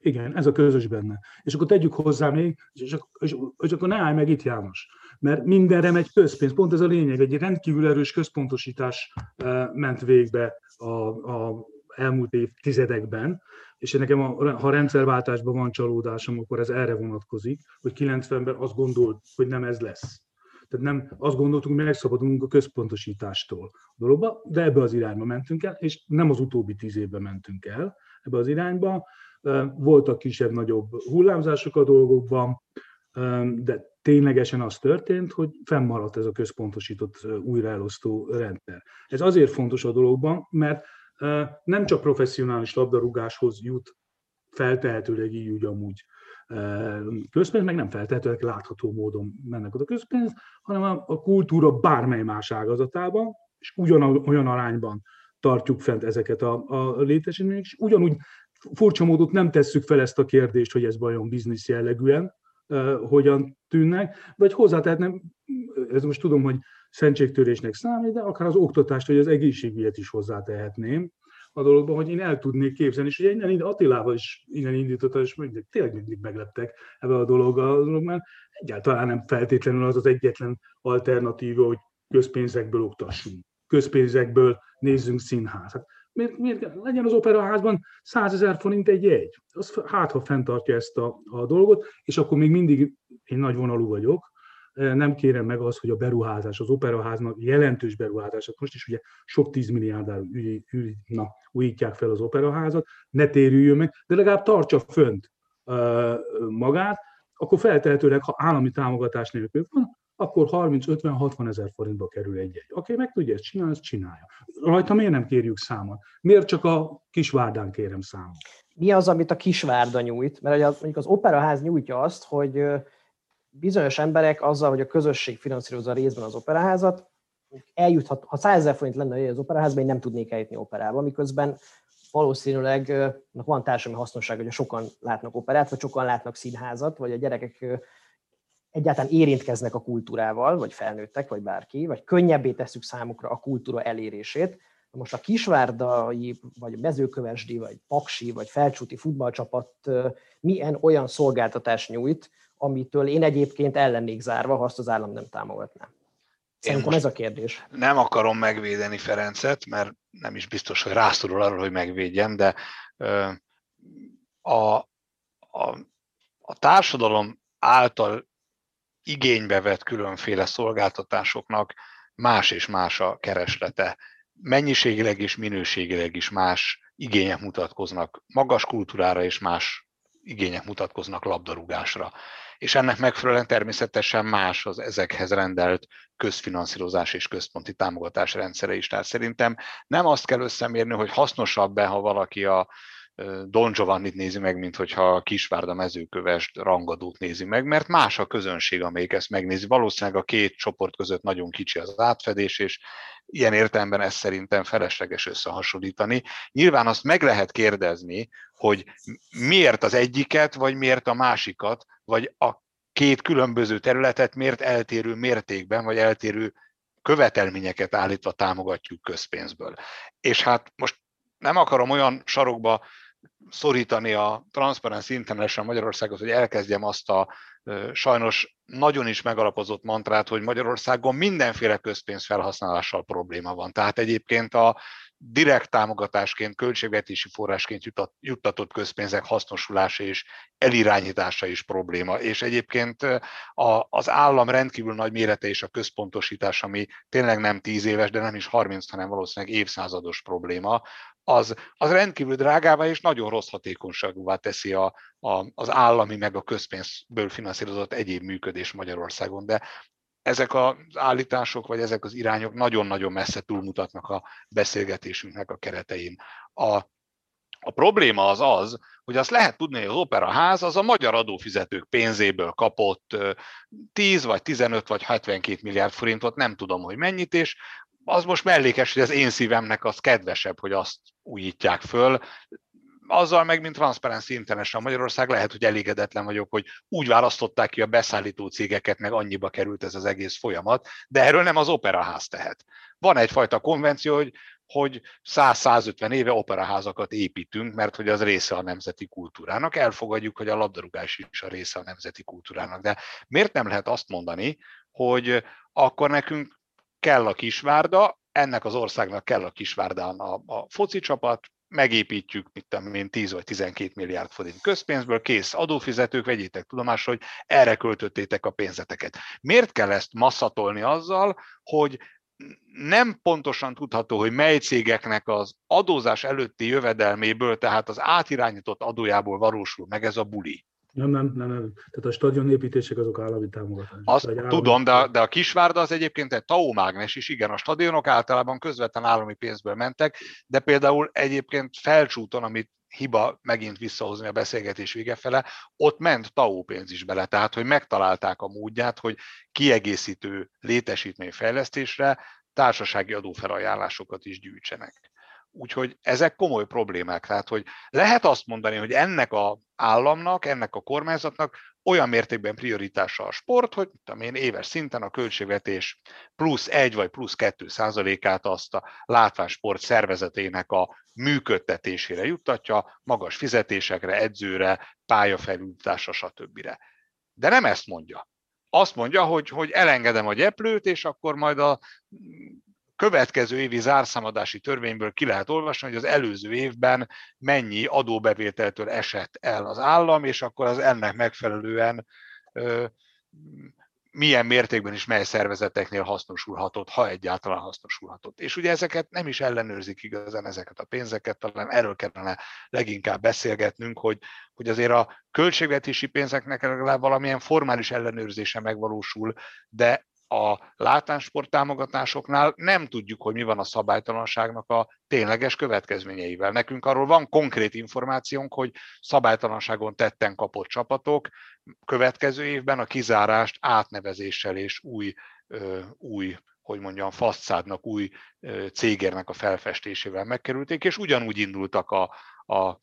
Igen, ez a közös benne. És akkor tegyük hozzá még, és, akkor, és, és akkor ne állj meg itt, János, mert mindenre megy közpénz. Pont ez a lényeg, egy rendkívül erős központosítás eh, ment végbe a, a elmúlt évtizedekben, és nekem, a, ha rendszerváltásban van csalódásom, akkor ez erre vonatkozik, hogy 90-ben azt gondolt, hogy nem ez lesz. Tehát nem azt gondoltuk, hogy megszabadulunk a központosítástól a dologba, de ebbe az irányba mentünk el, és nem az utóbbi tíz évben mentünk el ebbe az irányba. Voltak kisebb-nagyobb hullámzások a dolgokban, de ténylegesen az történt, hogy fennmaradt ez a központosított újraelosztó rendszer. Ez azért fontos a dologban, mert nem csak professzionális labdarúgáshoz jut feltehetőleg így úgy amúgy közpénz, meg nem feltehetőleg látható módon mennek oda közpénz, hanem a, kultúra bármely más ágazatában, és ugyanolyan arányban tartjuk fent ezeket a, a létesítményeket, és ugyanúgy furcsa módon nem tesszük fel ezt a kérdést, hogy ez vajon biznisz jellegűen, hogyan tűnnek, vagy hozzátehetnem, ez most tudom, hogy szentségtörésnek számít, de akár az oktatást, vagy az egészségügyet is hozzátehetném a dologban, hogy én el tudnék képzelni, és ugye innen Attilával is innen indítottam, és mindig, tényleg mindig megleptek ebbe a dologgal, mert egyáltalán nem feltétlenül az az egyetlen alternatíva, hogy közpénzekből oktassunk, közpénzekből nézzünk színház. Hát miért, miért legyen az operaházban 100 ezer forint egy jegy? Az hát, ha fenntartja ezt a, a dolgot, és akkor még mindig én nagy vonalú vagyok, nem kérem meg az, hogy a beruházás, az operaháznak jelentős beruházás, most is ugye sok tízmilliárdára na, újítják fel az operaházat, ne térüljön meg, de legalább tartsa fönt magát, akkor feltehetőleg, ha állami támogatás nélkül van, akkor 30-50-60 ezer forintba kerül egy-egy. Aki meg tudja ezt csinálni, azt csinálja. Rajta miért nem kérjük számot? Miért csak a kisvárdán kérem számot? Mi az, amit a kisvárda nyújt? Mert mondjuk az operaház nyújtja azt, hogy bizonyos emberek azzal, hogy a közösség finanszírozza részben az operaházat, eljuthat, ha 100 ezer forint lenne az operaházban, én nem tudnék eljutni operába, miközben valószínűleg van társadalmi hasznosság, hogy sokan látnak operát, vagy sokan látnak színházat, vagy a gyerekek egyáltalán érintkeznek a kultúrával, vagy felnőttek, vagy bárki, vagy könnyebbé tesszük számukra a kultúra elérését. Most a kisvárdai, vagy mezőkövesdi, vagy paksi, vagy felcsúti futballcsapat milyen olyan szolgáltatás nyújt, amitől én egyébként ellennék zárva, ha azt az állam nem támogatná. Szerintem ez a kérdés. Nem akarom megvédeni Ferencet, mert nem is biztos, hogy rászorul arról, hogy megvédjem, de a, a, a társadalom által igénybe vett különféle szolgáltatásoknak más és más a kereslete. Mennyiségileg és minőségileg is más igények mutatkoznak magas kultúrára, és más igények mutatkoznak labdarúgásra és ennek megfelelően természetesen más az ezekhez rendelt közfinanszírozás és központi támogatás rendszere is. Tehát szerintem nem azt kell összemérni, hogy hasznosabb-e, ha valaki a Don Giovanni nézi meg, mint hogyha a Kisvárda mezőkövest rangadót nézi meg, mert más a közönség, amelyik ezt megnézi. Valószínűleg a két csoport között nagyon kicsi az átfedés, és ilyen értelemben ezt szerintem felesleges összehasonlítani. Nyilván azt meg lehet kérdezni, hogy miért az egyiket, vagy miért a másikat, vagy a két különböző területet miért eltérő mértékben, vagy eltérő követelményeket állítva támogatjuk közpénzből. És hát most nem akarom olyan sarokba szorítani a Transparency International Magyarországot, hogy elkezdjem azt a sajnos nagyon is megalapozott mantrát, hogy Magyarországon mindenféle közpénz felhasználással probléma van. Tehát egyébként a direkt támogatásként, költségvetési forrásként juttatott közpénzek hasznosulása és elirányítása is probléma. És egyébként az állam rendkívül nagy mérete és a központosítás, ami tényleg nem tíz éves, de nem is 30, hanem valószínűleg évszázados probléma, az, az rendkívül drágává és nagyon rossz hatékonyságúvá teszi a, a, az állami meg a közpénzből finanszírozott egyéb működés Magyarországon. De ezek az állítások, vagy ezek az irányok nagyon-nagyon messze túlmutatnak a beszélgetésünknek a keretein. A, a probléma az az, hogy azt lehet tudni, hogy az operaház az a magyar adófizetők pénzéből kapott 10 vagy 15 vagy 72 milliárd forintot, nem tudom, hogy mennyit, és az most mellékes, hogy az én szívemnek az kedvesebb, hogy azt újítják föl. Azzal meg, mint Transparency International Magyarország, lehet, hogy elégedetlen vagyok, hogy úgy választották ki a beszállító cégeket, meg annyiba került ez az egész folyamat, de erről nem az operaház tehet. Van egyfajta konvenció, hogy hogy 100-150 éve operaházakat építünk, mert hogy az része a nemzeti kultúrának. Elfogadjuk, hogy a labdarúgás is a része a nemzeti kultúrának. De miért nem lehet azt mondani, hogy akkor nekünk kell a Kisvárda, ennek az országnak kell a Kisvárdán a, a foci csapat, megépítjük, mit tudom én, 10 vagy 12 milliárd forint közpénzből, kész adófizetők, vegyétek tudomásra, hogy erre költöttétek a pénzeteket. Miért kell ezt masszatolni azzal, hogy nem pontosan tudható, hogy mely cégeknek az adózás előtti jövedelméből, tehát az átirányított adójából valósul meg ez a buli. Nem, nem, nem, nem. Tehát a stadionépítések azok állami támogatások. Azt állami... tudom, de, de a Kisvárda az egyébként egy TAO mágnes is, igen, a stadionok általában közvetlen állami pénzből mentek, de például egyébként felcsúton, amit hiba megint visszahozni a beszélgetés vége fele, ott ment TAO pénz is bele, tehát hogy megtalálták a módját, hogy kiegészítő létesítményfejlesztésre társasági adófelajánlásokat is gyűjtsenek. Úgyhogy ezek komoly problémák. Tehát, hogy lehet azt mondani, hogy ennek a államnak, ennek a kormányzatnak olyan mértékben prioritása a sport, hogy tudom én, éves szinten a költségvetés plusz egy vagy plusz kettő százalékát azt a látványsport szervezetének a működtetésére juttatja, magas fizetésekre, edzőre, pályafelújításra, stb. De nem ezt mondja. Azt mondja, hogy, hogy elengedem a gyeplőt, és akkor majd a következő évi zárszámadási törvényből ki lehet olvasni, hogy az előző évben mennyi adóbevételtől esett el az állam, és akkor az ennek megfelelően milyen mértékben is mely szervezeteknél hasznosulhatott, ha egyáltalán hasznosulhatott. És ugye ezeket nem is ellenőrzik igazán ezeket a pénzeket, talán erről kellene leginkább beszélgetnünk, hogy, hogy azért a költségvetési pénzeknek legalább valamilyen formális ellenőrzése megvalósul, de a látánsport támogatásoknál nem tudjuk, hogy mi van a szabálytalanságnak a tényleges következményeivel. Nekünk arról van konkrét információnk, hogy szabálytalanságon tetten kapott csapatok következő évben a kizárást átnevezéssel és új, új hogy mondjam, faszádnak, új cégérnek a felfestésével megkerülték, és ugyanúgy indultak a, a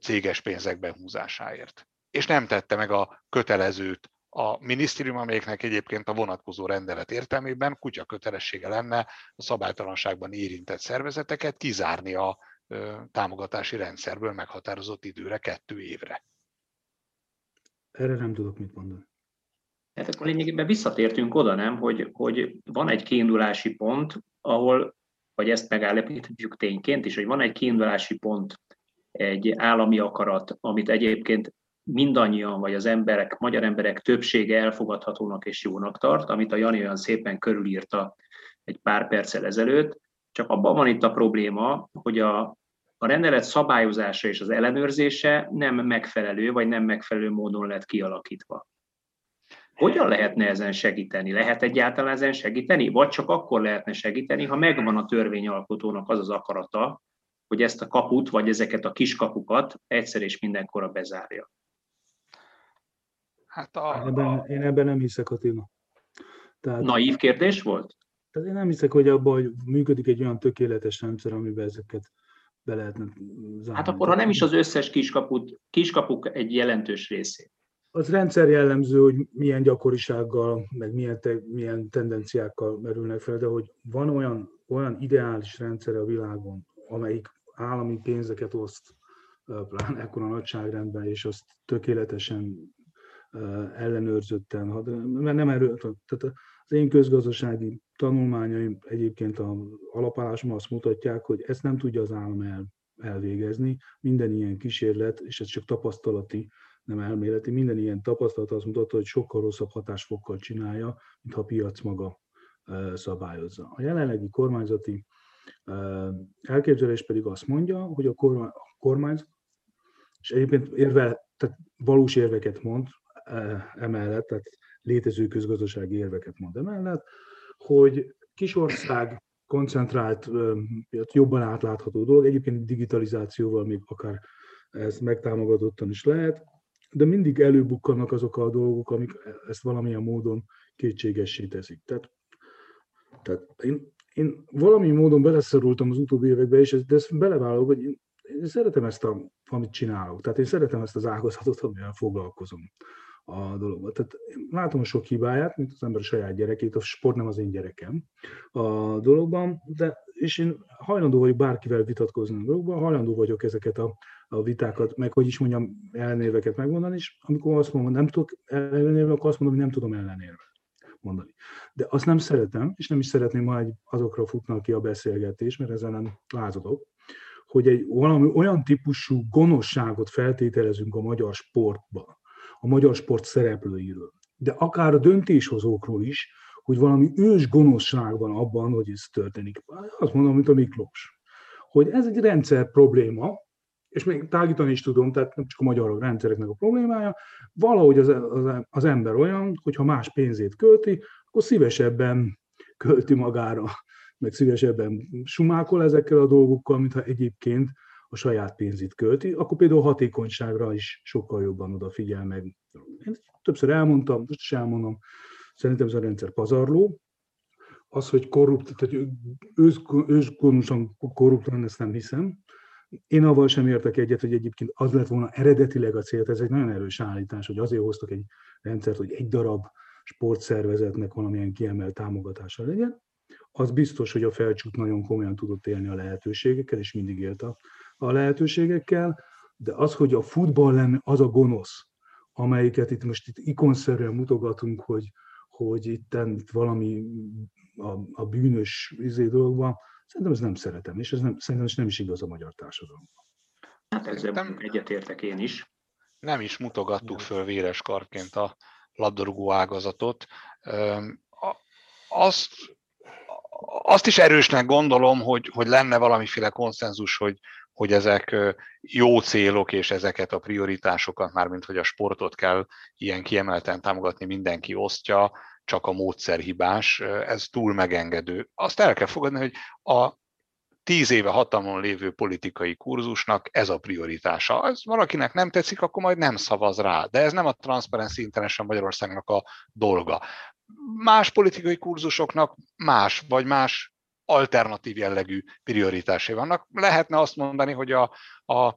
céges pénzek behúzásáért. És nem tette meg a kötelezőt a minisztérium, amelyeknek egyébként a vonatkozó rendelet értelmében kutya kötelessége lenne a szabálytalanságban érintett szervezeteket kizárni a támogatási rendszerből meghatározott időre, kettő évre. Erre nem tudok mit mondani. Hát akkor lényegében visszatértünk oda, nem, hogy, hogy van egy kiindulási pont, ahol, vagy ezt megállapítjuk tényként is, hogy van egy kiindulási pont, egy állami akarat, amit egyébként mindannyian, vagy az emberek, magyar emberek többsége elfogadhatónak és jónak tart, amit a Jani olyan szépen körülírta egy pár perccel ezelőtt, csak abban van itt a probléma, hogy a, a rendelet szabályozása és az ellenőrzése nem megfelelő, vagy nem megfelelő módon lett kialakítva. Hogyan lehetne ezen segíteni? Lehet egyáltalán ezen segíteni? Vagy csak akkor lehetne segíteni, ha megvan a törvényalkotónak az az akarata, hogy ezt a kaput, vagy ezeket a kiskapukat egyszer és mindenkorra bezárja. Hát a, ebben, a... Én ebben nem hiszek, Attila. Tehát, Naív kérdés volt? Tehát én nem hiszek, hogy abban hogy működik egy olyan tökéletes rendszer, amiben ezeket be lehetne zárni. Hát akkor, ha nem is az összes kiskaput, kiskapuk egy jelentős részét. Az rendszer jellemző, hogy milyen gyakorisággal, meg milyen, te, milyen tendenciákkal merülnek fel, de hogy van olyan, olyan ideális rendszer a világon, amelyik állami pénzeket oszt, pláne ekkora nagyságrendben, és azt tökéletesen ellenőrzötten, mert nem erről, tehát az én közgazdasági tanulmányaim egyébként a alapállásomban azt mutatják, hogy ezt nem tudja az állam el, elvégezni. Minden ilyen kísérlet, és ez csak tapasztalati, nem elméleti, minden ilyen tapasztalat azt mutatta, hogy sokkal rosszabb hatásfokkal csinálja, mint a piac maga szabályozza. A jelenlegi kormányzati elképzelés pedig azt mondja, hogy a kormányzat, és egyébként érve, tehát valós érveket mond, emellett, tehát létező közgazdasági érveket mond emellett, hogy kisország koncentrált, jobban átlátható dolog, egyébként digitalizációval még akár ez megtámogatottan is lehet, de mindig előbukkannak azok a dolgok, amik ezt valamilyen módon kétségessé teszik. Tehát, tehát én, én valami módon beleszorultam az utóbbi évekbe, és de ezt belevállalok, hogy én, én szeretem ezt, a, amit csinálok. Tehát én szeretem ezt az ágazatot, amivel foglalkozom a dologban. Tehát látom a sok hibáját, mint az ember a saját gyerekét, a sport nem az én gyerekem a dologban, de és én hajlandó vagyok bárkivel vitatkozni a dologban, hajlandó vagyok ezeket a, a vitákat, meg hogy is mondjam, ellenérveket megmondani, és amikor azt mondom, nem tudok ellenérve, akkor azt mondom, hogy nem tudom ellenérve mondani. De azt nem szeretem, és nem is szeretném majd azokra futnak ki a beszélgetés, mert ezzel nem lázadok, hogy egy valami olyan típusú gonoszságot feltételezünk a magyar sportban, a magyar sport szereplőiről, de akár a döntéshozókról is, hogy valami ős gonoszság van abban, hogy ez történik. Azt mondom, mint a Miklós, hogy ez egy rendszer probléma, és még tágítani is tudom, tehát nem csak a magyar rendszereknek a problémája, valahogy az, az, az ember olyan, hogy ha más pénzét költi, akkor szívesebben költi magára, meg szívesebben sumákol ezekkel a dolgokkal, mintha egyébként a saját pénzét költi, akkor például hatékonyságra is sokkal jobban odafigyel meg. Én többször elmondtam, most is elmondom, szerintem ez a rendszer pazarló, az, hogy korrupt, tehát ősgonosan korrupt lenne, ezt nem hiszem. Én avval sem értek egyet, hogy egyébként az lett volna eredetileg a cél, ez egy nagyon erős állítás, hogy azért hoztak egy rendszert, hogy egy darab sportszervezetnek valamilyen kiemelt támogatása legyen. Az biztos, hogy a felcsút nagyon komolyan tudott élni a lehetőségekkel, és mindig élt a, a lehetőségekkel, de az, hogy a futball lenne az a gonosz, amelyiket itt most itt ikonszerűen mutogatunk, hogy, hogy itt, itt valami a, a bűnös izé dologban, szerintem ez nem szeretem, és ez nem, szerintem ez nem is igaz a magyar társadalomban. Hát ezzel egyetértek én is. Nem is mutogattuk föl véres karként a labdarúgó ágazatot. Azt, azt is erősnek gondolom, hogy, hogy lenne valamiféle konszenzus, hogy, hogy ezek jó célok, és ezeket a prioritásokat, mármint hogy a sportot kell ilyen kiemelten támogatni, mindenki osztja, csak a módszer hibás, ez túl megengedő. Azt el kell fogadni, hogy a tíz éve hatalmon lévő politikai kurzusnak ez a prioritása. Ez valakinek nem tetszik, akkor majd nem szavaz rá. De ez nem a Transparency International Magyarországnak a dolga. Más politikai kurzusoknak más, vagy más alternatív jellegű prioritásai vannak. Lehetne azt mondani, hogy a, a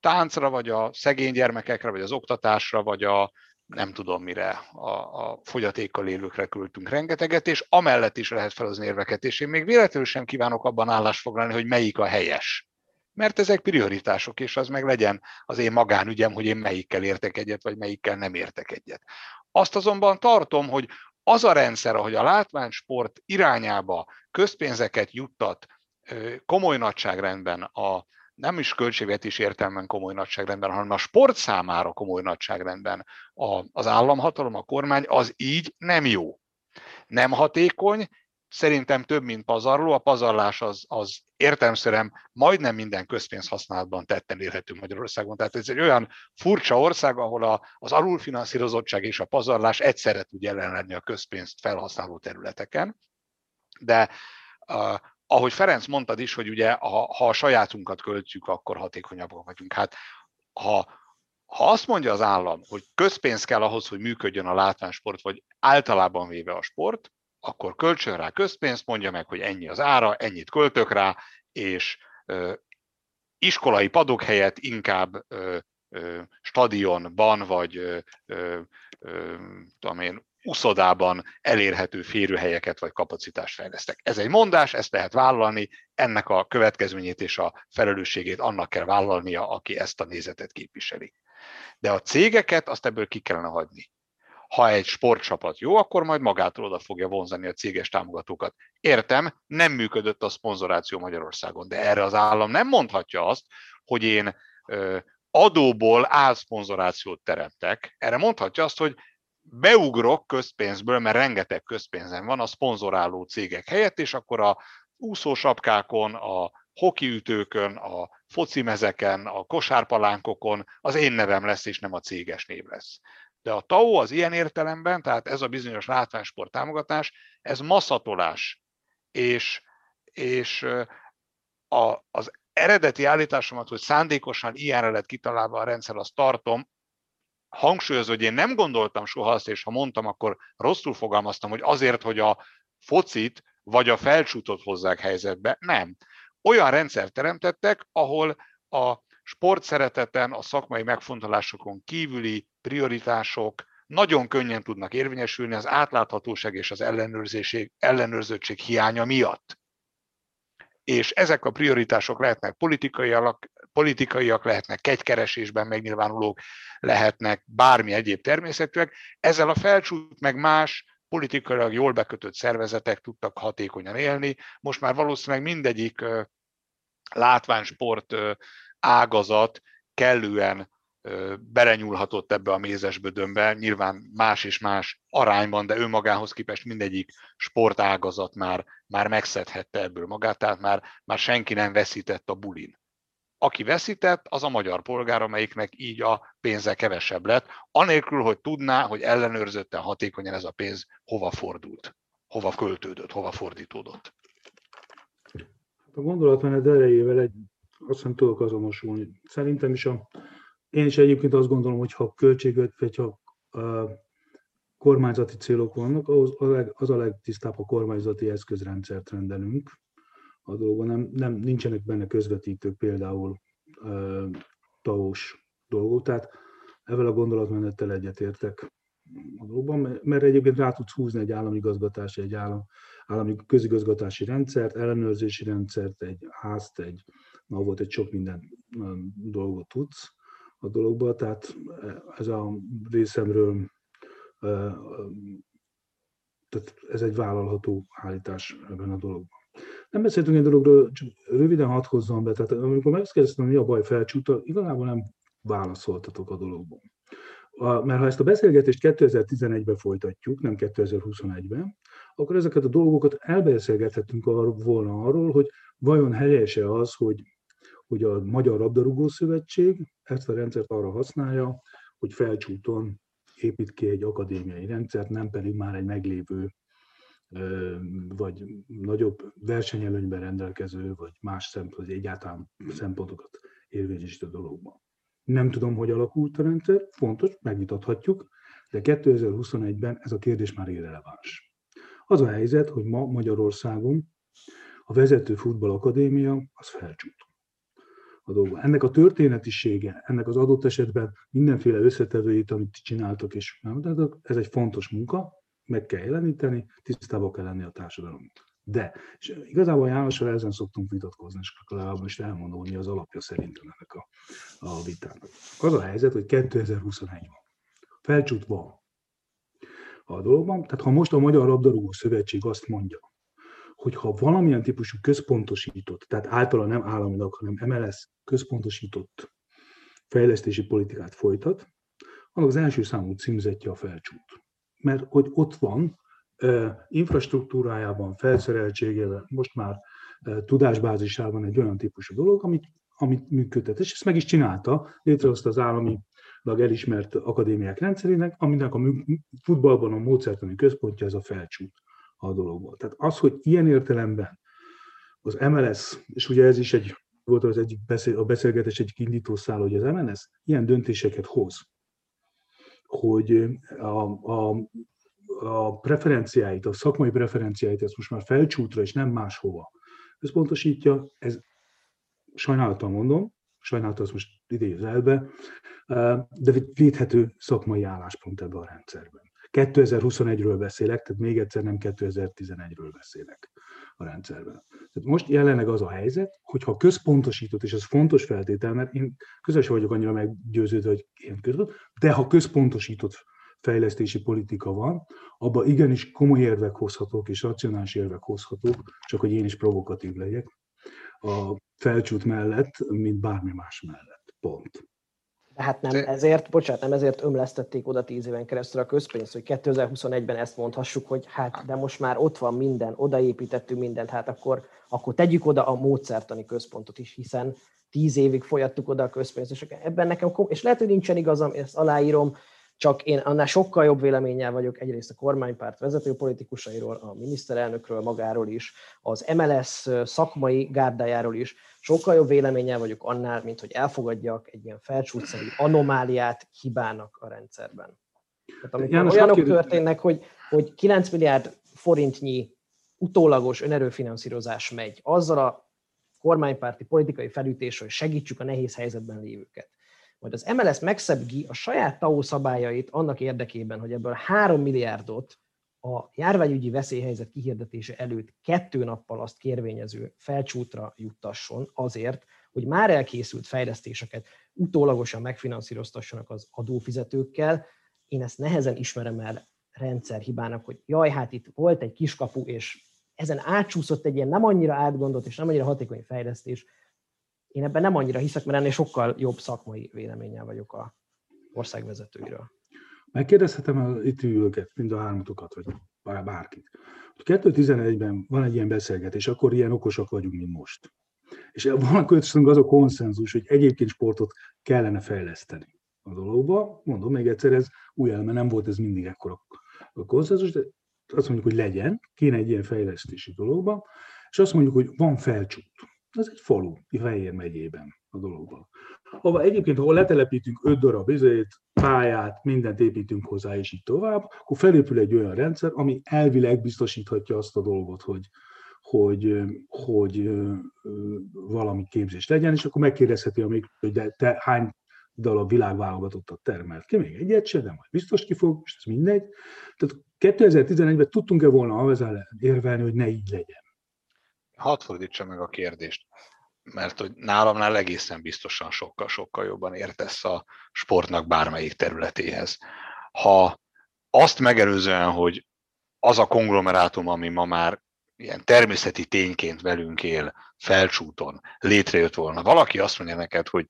táncra, vagy a szegény gyermekekre, vagy az oktatásra, vagy a nem tudom mire, a, a fogyatékkal élőkre költünk rengeteget, és amellett is lehet felhozni érveket, és én még véletlenül sem kívánok abban állást foglalni, hogy melyik a helyes. Mert ezek prioritások, és az meg legyen az én magánügyem, hogy én melyikkel értek egyet, vagy melyikkel nem értek egyet. Azt azonban tartom, hogy az a rendszer, ahogy a látványsport irányába közpénzeket juttat komoly nagyságrendben a nem is költségvetés értelmen komoly nagyságrendben, hanem a sport számára komoly nagyságrendben az államhatalom, a kormány, az így nem jó. Nem hatékony, szerintem több, mint pazarló. A pazarlás az, az értelmszerűen majdnem minden közpénz használatban tetten érhető Magyarországon. Tehát ez egy olyan furcsa ország, ahol a, az alulfinanszírozottság és a pazarlás egyszerre tud jelen lenni a közpénzt felhasználó területeken. De ahogy Ferenc mondtad is, hogy ugye ha, ha a sajátunkat költjük, akkor hatékonyabbak vagyunk. Hát ha, ha azt mondja az állam, hogy közpénz kell ahhoz, hogy működjön a látványsport, vagy általában véve a sport, akkor költsön rá közpénzt, mondja meg, hogy ennyi az ára, ennyit költök rá, és iskolai padok helyett inkább stadionban, vagy tudom én, uszodában elérhető férőhelyeket vagy kapacitást fejlesztek. Ez egy mondás, ezt lehet vállalni, ennek a következményét és a felelősségét annak kell vállalnia, aki ezt a nézetet képviseli. De a cégeket azt ebből ki kellene hagyni. Ha egy sportcsapat jó, akkor majd magától oda fogja vonzani a céges támogatókat. Értem, nem működött a szponzoráció Magyarországon, de erre az állam nem mondhatja azt, hogy én adóból álszponzorációt teremtek. Erre mondhatja azt, hogy beugrok közpénzből, mert rengeteg közpénzem van a szponzoráló cégek helyett, és akkor a úszósapkákon, a hokiütőkön, a focimezeken, a kosárpalánkokon az én nevem lesz, és nem a céges név lesz. De a TAO az ilyen értelemben, tehát ez a bizonyos látványsport támogatás, ez maszatolás. És, és a, az eredeti állításomat, hogy szándékosan ilyenre lett kitalálva a rendszer, azt tartom, hangsúlyozó, hogy én nem gondoltam soha azt, és ha mondtam, akkor rosszul fogalmaztam, hogy azért, hogy a focit vagy a felcsútot hozzák helyzetbe. Nem. Olyan rendszer teremtettek, ahol a sportszereteten, a szakmai megfontolásokon kívüli prioritások nagyon könnyen tudnak érvényesülni az átláthatóság és az ellenőrzőség hiánya miatt. És ezek a prioritások lehetnek politikaiak, politikaiak lehetnek, kegykeresésben megnyilvánulók lehetnek, bármi egyéb természetűek. Ezzel a felcsút meg más politikailag jól bekötött szervezetek tudtak hatékonyan élni. Most már valószínűleg mindegyik látványsport ágazat kellően belenyúlhatott ebbe a mézes bödönbe, nyilván más és más arányban, de önmagához képest mindegyik sportágazat már, már megszedhette ebből magát, tehát már, már senki nem veszített a bulin aki veszített, az a magyar polgár, amelyiknek így a pénze kevesebb lett, anélkül, hogy tudná, hogy ellenőrzötten, hatékonyan ez a pénz hova fordult, hova költődött, hova fordítódott. Hát a gondolatmenet erejével egy, azt hiszem tudok azonosulni. Szerintem is a, én is egyébként azt gondolom, hogy ha költségvet, vagy ha a kormányzati célok vannak, az a, leg, az a legtisztább, a kormányzati eszközrendszert rendelünk a dolgon. Nem, nem, nincsenek benne közvetítők, például uh, taós dolgok. Tehát ezzel a gondolatmenettel egyetértek a dolgokban, mert egyébként rá tudsz húzni egy állami igazgatási, egy állam, állami közigazgatási rendszert, ellenőrzési rendszert, egy házt, egy, volt egy sok minden dolgot tudsz a dologba, tehát ez a részemről tehát ez egy vállalható állítás ebben a dologban. Nem beszéltünk egy dologról, csak röviden hadd hozzam be, tehát amikor megkérdeztem, mi a baj felcsúta, igazából nem válaszoltatok a dologban. A, mert ha ezt a beszélgetést 2011-ben folytatjuk, nem 2021-ben, akkor ezeket a dolgokat elbeszélgethetünk arról, volna arról, hogy vajon helyese az, hogy, hogy a Magyar Labdarúgó Szövetség ezt a rendszert arra használja, hogy felcsúton épít ki egy akadémiai rendszert, nem pedig már egy meglévő vagy nagyobb versenyelőnyben rendelkező, vagy más szempont, vagy egyáltalán szempontokat érvényesít a dologban. Nem tudom, hogy alakult a rendszer, fontos, megvitathatjuk, de 2021-ben ez a kérdés már irreleváns. Az a helyzet, hogy ma Magyarországon a vezető futballakadémia az felcsút a dolga. Ennek a történetisége, ennek az adott esetben mindenféle összetevőit, amit csináltak, és ez egy fontos munka, meg kell jeleníteni, tisztába kell lenni a társadalom. De, és igazából Jánossal ezen szoktunk vitatkozni, és legalább most elmondom, hogy az alapja szerintem ennek a, a vitának. Az a helyzet, hogy 2021 van. Felcsút van a dologban. Tehát ha most a Magyar Labdarúgó Szövetség azt mondja, hogy ha valamilyen típusú központosított, tehát általában nem államilag, hanem MLS központosított fejlesztési politikát folytat, annak az első számú címzetje a felcsút. Mert hogy ott van, infrastruktúrájában, felszereltségében, most már tudásbázisában egy olyan típusú dolog, amit, amit működtet. És ezt meg is csinálta, létrehozta az állami elismert akadémiák rendszerének, aminek a futballban a módszertani központja ez a felcsút a dologból. Tehát az, hogy ilyen értelemben az MLS, és ugye ez is egy volt az egyik beszél, a beszélgetés egyik indítószál, hogy az MLS ilyen döntéseket hoz, hogy a, a, a preferenciáit, a szakmai preferenciáit, ezt most már felcsútra és nem máshova összpontosítja, ez sajnálattal mondom, sajnálattal azt most idéz elbe, de védhető szakmai álláspont ebben a rendszerben. 2021-ről beszélek, tehát még egyszer nem 2011-ről beszélek a rendszerben. Tehát most jelenleg az a helyzet, hogy ha központosított, és ez fontos feltétel, mert én közös vagyok annyira meggyőződve, hogy én között, de ha központosított fejlesztési politika van, abban igenis komoly érvek hozhatók és racionális érvek hozhatók, csak hogy én is provokatív legyek, a felcsút mellett, mint bármi más mellett. Pont. Hát nem ezért, bocsánat, nem ezért ömlesztették oda tíz éven keresztül a közpénzt, hogy 2021-ben ezt mondhassuk, hogy hát de most már ott van minden, odaépítettünk mindent, hát akkor, akkor tegyük oda a módszertani központot is, hiszen tíz évig folyattuk oda a közpénzt, és ebben nekem, és lehet, hogy nincsen igazam, ezt aláírom, csak én annál sokkal jobb véleménnyel vagyok egyrészt a kormánypárt vezető politikusairól, a miniszterelnökről magáról is, az MLS szakmai gárdájáról is, sokkal jobb véleménnyel vagyok annál, mint hogy elfogadjak egy ilyen felcsútszerű anomáliát, hibának a rendszerben. Tehát amikor János, olyanok történnek, hogy, hogy 9 milliárd forintnyi utólagos önerőfinanszírozás megy, azzal a kormánypárti politikai felütés, hogy segítsük a nehéz helyzetben lévőket majd az MLS megszebgi a saját TAO szabályait annak érdekében, hogy ebből 3 milliárdot a járványügyi veszélyhelyzet kihirdetése előtt kettő nappal azt kérvényező felcsútra juttasson azért, hogy már elkészült fejlesztéseket utólagosan megfinanszíroztassanak az adófizetőkkel. Én ezt nehezen ismerem el rendszerhibának, hogy jaj, hát itt volt egy kiskapu, és ezen átsúszott egy ilyen nem annyira átgondolt és nem annyira hatékony fejlesztés, én ebben nem annyira hiszek, mert ennél sokkal jobb szakmai véleménnyel vagyok a ország vezetőiről. Megkérdezhetem itt ülőket, mind a hármatokat, vagy bárkit. 2011-ben van egy ilyen beszélgetés, akkor ilyen okosak vagyunk, mint most. És van köztünk az a konszenzus, hogy egyébként sportot kellene fejleszteni a dologba. Mondom még egyszer, ez új elme nem volt ez mindig ekkora a konszenzus, de azt mondjuk, hogy legyen, kéne egy ilyen fejlesztési dologba, és azt mondjuk, hogy van felcsút. Ez egy falu, Fejér megyében a dologban. Ahol egyébként, ahol letelepítünk öt darab izét, pályát, mindent építünk hozzá, és így tovább, akkor felépül egy olyan rendszer, ami elvileg biztosíthatja azt a dolgot, hogy, hogy, hogy valami képzés legyen, és akkor megkérdezheti a még, hogy de te hány darab világválogatottat termelt ki, még egyet se, de majd biztos ki fog, és ez mindegy. Tehát 2011-ben tudtunk-e volna azzal érvelni, hogy ne így legyen? Hadd fordítsa meg a kérdést, mert hogy nálamnál egészen biztosan sokkal-sokkal jobban értesz a sportnak bármelyik területéhez. Ha azt megelőzően, hogy az a konglomerátum, ami ma már ilyen természeti tényként velünk él, felcsúton, létrejött volna. Valaki azt mondja neked, hogy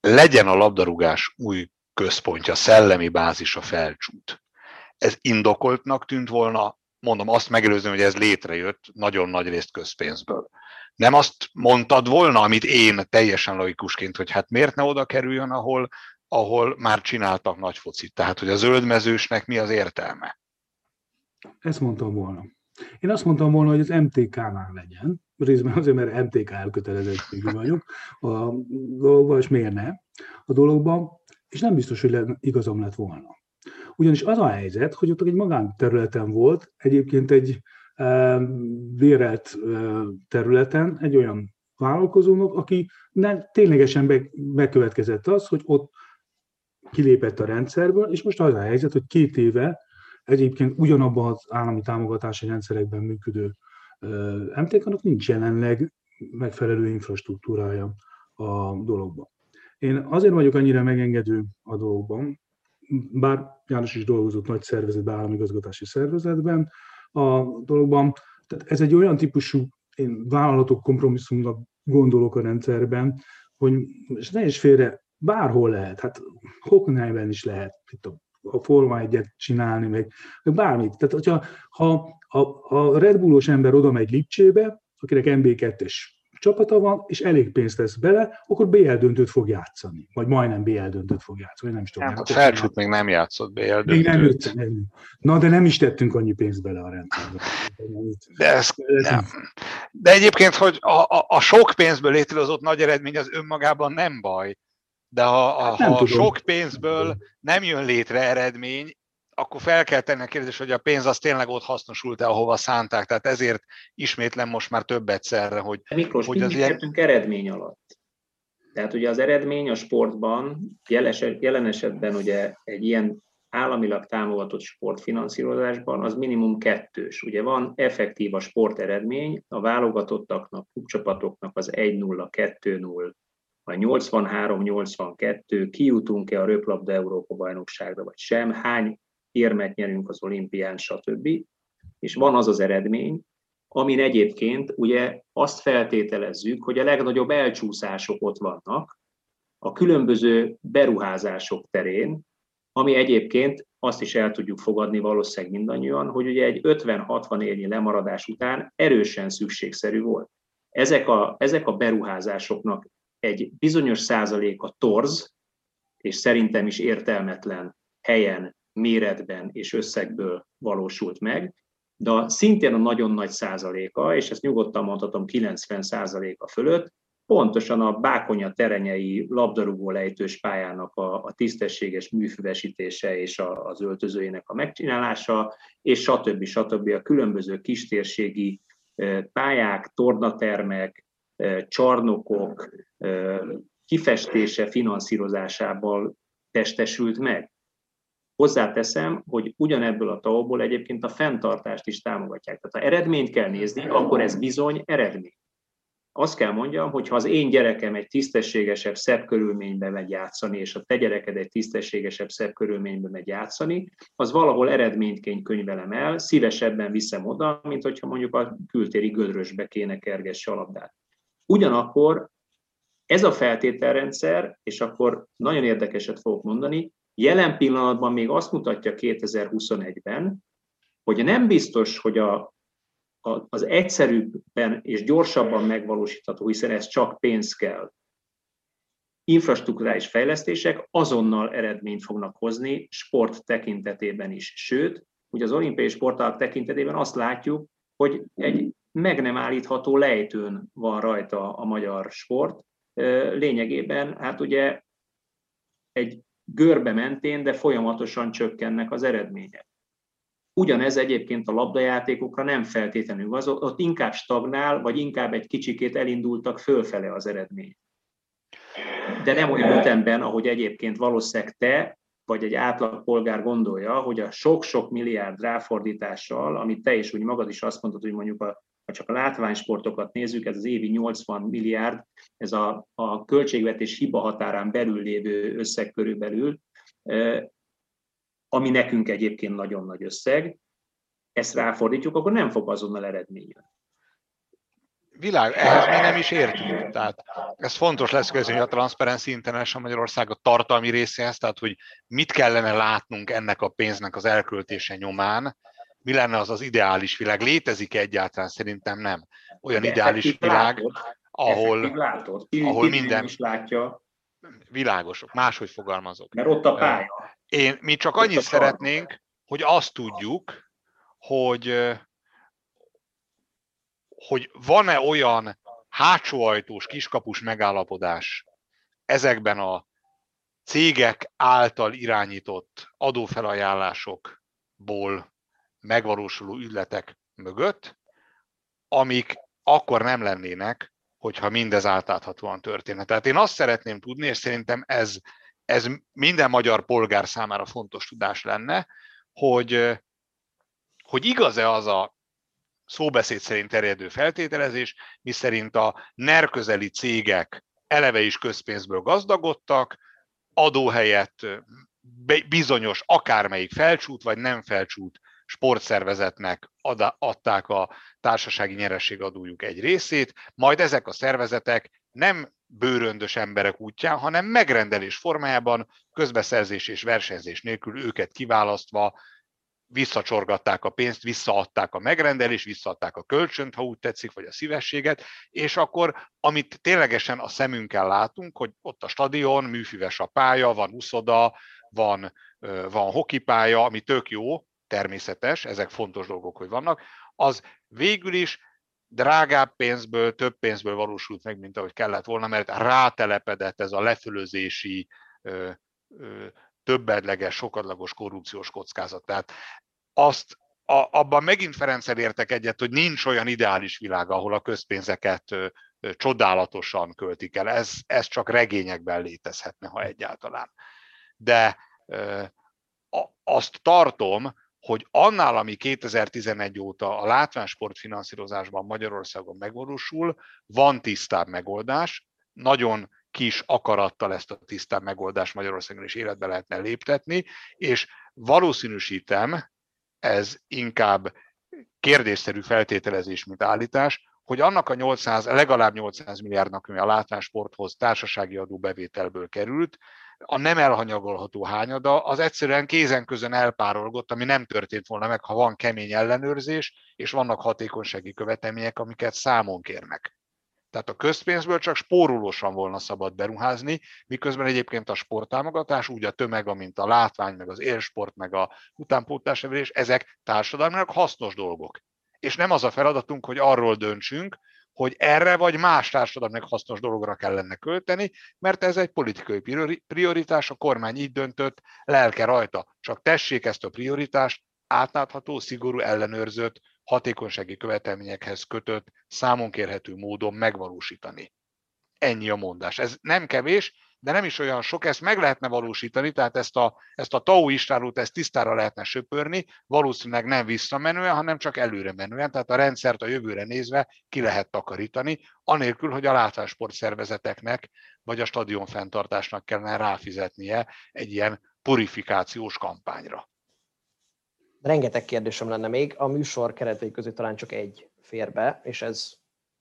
legyen a labdarúgás új központja, szellemi bázis a felcsút. Ez indokoltnak tűnt volna, mondom, azt megelőzni, hogy ez létrejött nagyon nagy részt közpénzből. Nem azt mondtad volna, amit én teljesen laikusként, hogy hát miért ne oda kerüljön, ahol, ahol már csináltak nagy focit. Tehát, hogy a zöldmezősnek mi az értelme? Ezt mondtam volna. Én azt mondtam volna, hogy az MTK-nál legyen, részben azért, mert MTK elkötelezettségű vagyok a dologban, és miért ne a dologban, és nem biztos, hogy igazam lett volna. Ugyanis az a helyzet, hogy ott egy magánterületen volt, egyébként egy e, bérelt e, területen egy olyan vállalkozónak, aki ne, ténylegesen be, bekövetkezett az, hogy ott kilépett a rendszerből, és most az a helyzet, hogy két éve egyébként ugyanabban az állami támogatási rendszerekben működő MTK-nak nincs jelenleg megfelelő infrastruktúrája a dologban. Én azért vagyok annyira megengedő a dologban, bár János is dolgozott nagy szervezetben, államigazgatási szervezetben a dologban, tehát ez egy olyan típusú én vállalatok kompromisszumnak gondolok a rendszerben, hogy és ne is félre, bárhol lehet, hát Hockenheimben is lehet, itt a a Forma egyet csinálni, meg, meg bármit. Tehát, hogyha ha a, a Red Bullos ember oda megy Lipcsébe, akinek MB2-es csapata van, és elég pénzt tesz bele, akkor BL döntőt fog játszani. Vagy majdnem BL döntőt fog játszani, nem is tudom. Hát, felcsút még nem játszott BL döntőt. Még nem jött, nem. Na, de nem is tettünk annyi pénzt bele a rendszerbe. De, ez, nem. de egyébként, hogy a, a, a sok pénzből létrehozott nagy eredmény az önmagában nem baj. De ha, hát ha a sok pénzből nem jön létre eredmény, akkor fel kell tenni a kérdés, hogy a pénz az tényleg ott hasznosult-e, ahova szánták. Tehát ezért ismétlem most már több egyszerre, hogy... De Miklós, hogy az ilyen... eredmény alatt. Tehát ugye az eredmény a sportban, jelen esetben ugye egy ilyen államilag támogatott sportfinanszírozásban az minimum kettős. Ugye van effektív a sporteredmény, a válogatottaknak, klubcsapatoknak az 1-0, 2-0, a 83-82, kijutunk-e a röplabda Európa bajnokságra, vagy sem, hány érmet nyerünk az olimpián, stb. És van az az eredmény, amin egyébként ugye azt feltételezzük, hogy a legnagyobb elcsúszások ott vannak a különböző beruházások terén, ami egyébként azt is el tudjuk fogadni valószínűleg mindannyian, hogy ugye egy 50-60 évnyi lemaradás után erősen szükségszerű volt. Ezek a, ezek a beruházásoknak egy bizonyos százaléka torz, és szerintem is értelmetlen helyen, méretben és összegből valósult meg, de szintén a nagyon nagy százaléka, és ezt nyugodtan mondhatom 90 százaléka fölött, pontosan a Bákonya terenyei labdarúgó lejtős pályának a, a tisztességes műfüvesítése és a, az öltözőjének a megcsinálása, és stb. stb. a különböző kistérségi pályák, tornatermek, csarnokok kifestése finanszírozásával testesült meg. Hozzáteszem, hogy ugyanebből a tavból egyébként a fenntartást is támogatják. Tehát ha eredményt kell nézni, akkor ez bizony eredmény. Azt kell mondjam, hogy ha az én gyerekem egy tisztességesebb, szebb körülményben megy játszani, és a te gyereked egy tisztességesebb, szebb körülményben megy játszani, az valahol eredményként könyvelem el, szívesebben viszem oda, mint hogyha mondjuk a kültéri gödrösbe kéne kergesse a labdát. Ugyanakkor ez a feltételrendszer, és akkor nagyon érdekeset fogok mondani, jelen pillanatban még azt mutatja 2021-ben, hogy nem biztos, hogy a az egyszerűbben és gyorsabban megvalósítható, hiszen ez csak pénz kell, infrastruktúrális fejlesztések azonnal eredményt fognak hozni sport tekintetében is. Sőt, ugye az olimpiai sportág tekintetében azt látjuk, hogy egy meg nem állítható lejtőn van rajta a magyar sport. Lényegében, hát ugye egy görbe mentén, de folyamatosan csökkennek az eredmények. Ugyanez egyébként a labdajátékokra nem feltétlenül az, ott inkább stagnál, vagy inkább egy kicsikét elindultak fölfele az eredmény. De nem olyan ütemben, ahogy egyébként valószínűleg te, vagy egy átlag polgár gondolja, hogy a sok-sok milliárd ráfordítással, amit te is úgy magad is azt mondod, hogy mondjuk a, ha csak a látványsportokat nézzük, ez az évi 80 milliárd, ez a, a költségvetés hiba határán belül lévő összeg körülbelül, ami nekünk egyébként nagyon nagy összeg, ezt ráfordítjuk, akkor nem fog azonnal eredmény Világ, ehhez mi nem is értünk. Tehát ez fontos lesz közben a Transparency International Magyarország a tartalmi részéhez, tehát hogy mit kellene látnunk ennek a pénznek az elköltése nyomán, mi lenne az az ideális világ? Létezik egyáltalán? Szerintem nem. Olyan De ideális világ, látod, ahol, látod. ahol minden... is látja. Világosok, máshogy fogalmazok. Mert ott a pálya. Én, mi csak annyit szeretnénk, hogy azt tudjuk, hogy, hogy van-e olyan hátsó ajtós, kiskapus megállapodás ezekben a cégek által irányított adófelajánlásokból megvalósuló ügyletek mögött, amik akkor nem lennének, hogyha mindez átláthatóan történne. Tehát én azt szeretném tudni, és szerintem ez ez minden magyar polgár számára fontos tudás lenne, hogy, hogy igaz-e az a szóbeszéd szerint terjedő feltételezés, miszerint a NER közeli cégek eleve is közpénzből gazdagodtak, adóhelyett bizonyos akármelyik felcsút vagy nem felcsút sportszervezetnek adták a társasági nyerességadójuk egy részét, majd ezek a szervezetek nem bőröndös emberek útján, hanem megrendelés formájában, közbeszerzés és versenyzés nélkül őket kiválasztva visszacsorgatták a pénzt, visszaadták a megrendelést, visszaadták a kölcsönt, ha úgy tetszik, vagy a szívességet, és akkor, amit ténylegesen a szemünkkel látunk, hogy ott a stadion, műfüves a pálya, van uszoda, van, van hokipálya, ami tök jó, természetes, ezek fontos dolgok, hogy vannak, az végül is drágább pénzből, több pénzből valósult meg, mint ahogy kellett volna, mert rátelepedett ez a lefölözési, többedleges, sokadlagos korrupciós kockázat. Tehát azt a, abban megint Ferenccel értek egyet, hogy nincs olyan ideális világ, ahol a közpénzeket ö, ö, csodálatosan költik el. Ez, ez csak regényekben létezhetne, ha egyáltalán. De ö, a, azt tartom, hogy annál, ami 2011 óta a látványsport finanszírozásban Magyarországon megvalósul, van tisztább megoldás, nagyon kis akarattal ezt a tisztább megoldást Magyarországon is életbe lehetne léptetni, és valószínűsítem, ez inkább kérdésszerű feltételezés, mint állítás, hogy annak a 800, legalább 800 milliárdnak, ami a látványsporthoz társasági adóbevételből került, a nem elhanyagolható hányada az egyszerűen kézen közön elpárolgott, ami nem történt volna meg, ha van kemény ellenőrzés, és vannak hatékonysági követelmények, amiket számon kérnek. Tehát a közpénzből csak spórolósan volna szabad beruházni, miközben egyébként a sporttámogatás, úgy a tömeg, mint a látvány, meg az élsport, meg a utánpótlásnevelés, ezek társadalmilag hasznos dolgok. És nem az a feladatunk, hogy arról döntsünk, hogy erre vagy más társadalomnak hasznos dologra kellene költeni, mert ez egy politikai prioritás, a kormány így döntött, lelke rajta. Csak tessék ezt a prioritást átlátható, szigorú, ellenőrzött, hatékonysági követelményekhez kötött, számon kérhető módon megvalósítani. Ennyi a mondás. Ez nem kevés, de nem is olyan sok, ezt meg lehetne valósítani, tehát ezt a, ezt a tau istálót, ezt tisztára lehetne söpörni, valószínűleg nem visszamenően, hanem csak előre menően, tehát a rendszert a jövőre nézve ki lehet takarítani, anélkül, hogy a látásport szervezeteknek vagy a stadion fenntartásnak kellene ráfizetnie egy ilyen purifikációs kampányra. Rengeteg kérdésem lenne még, a műsor keretei közé talán csak egy fér be, és ez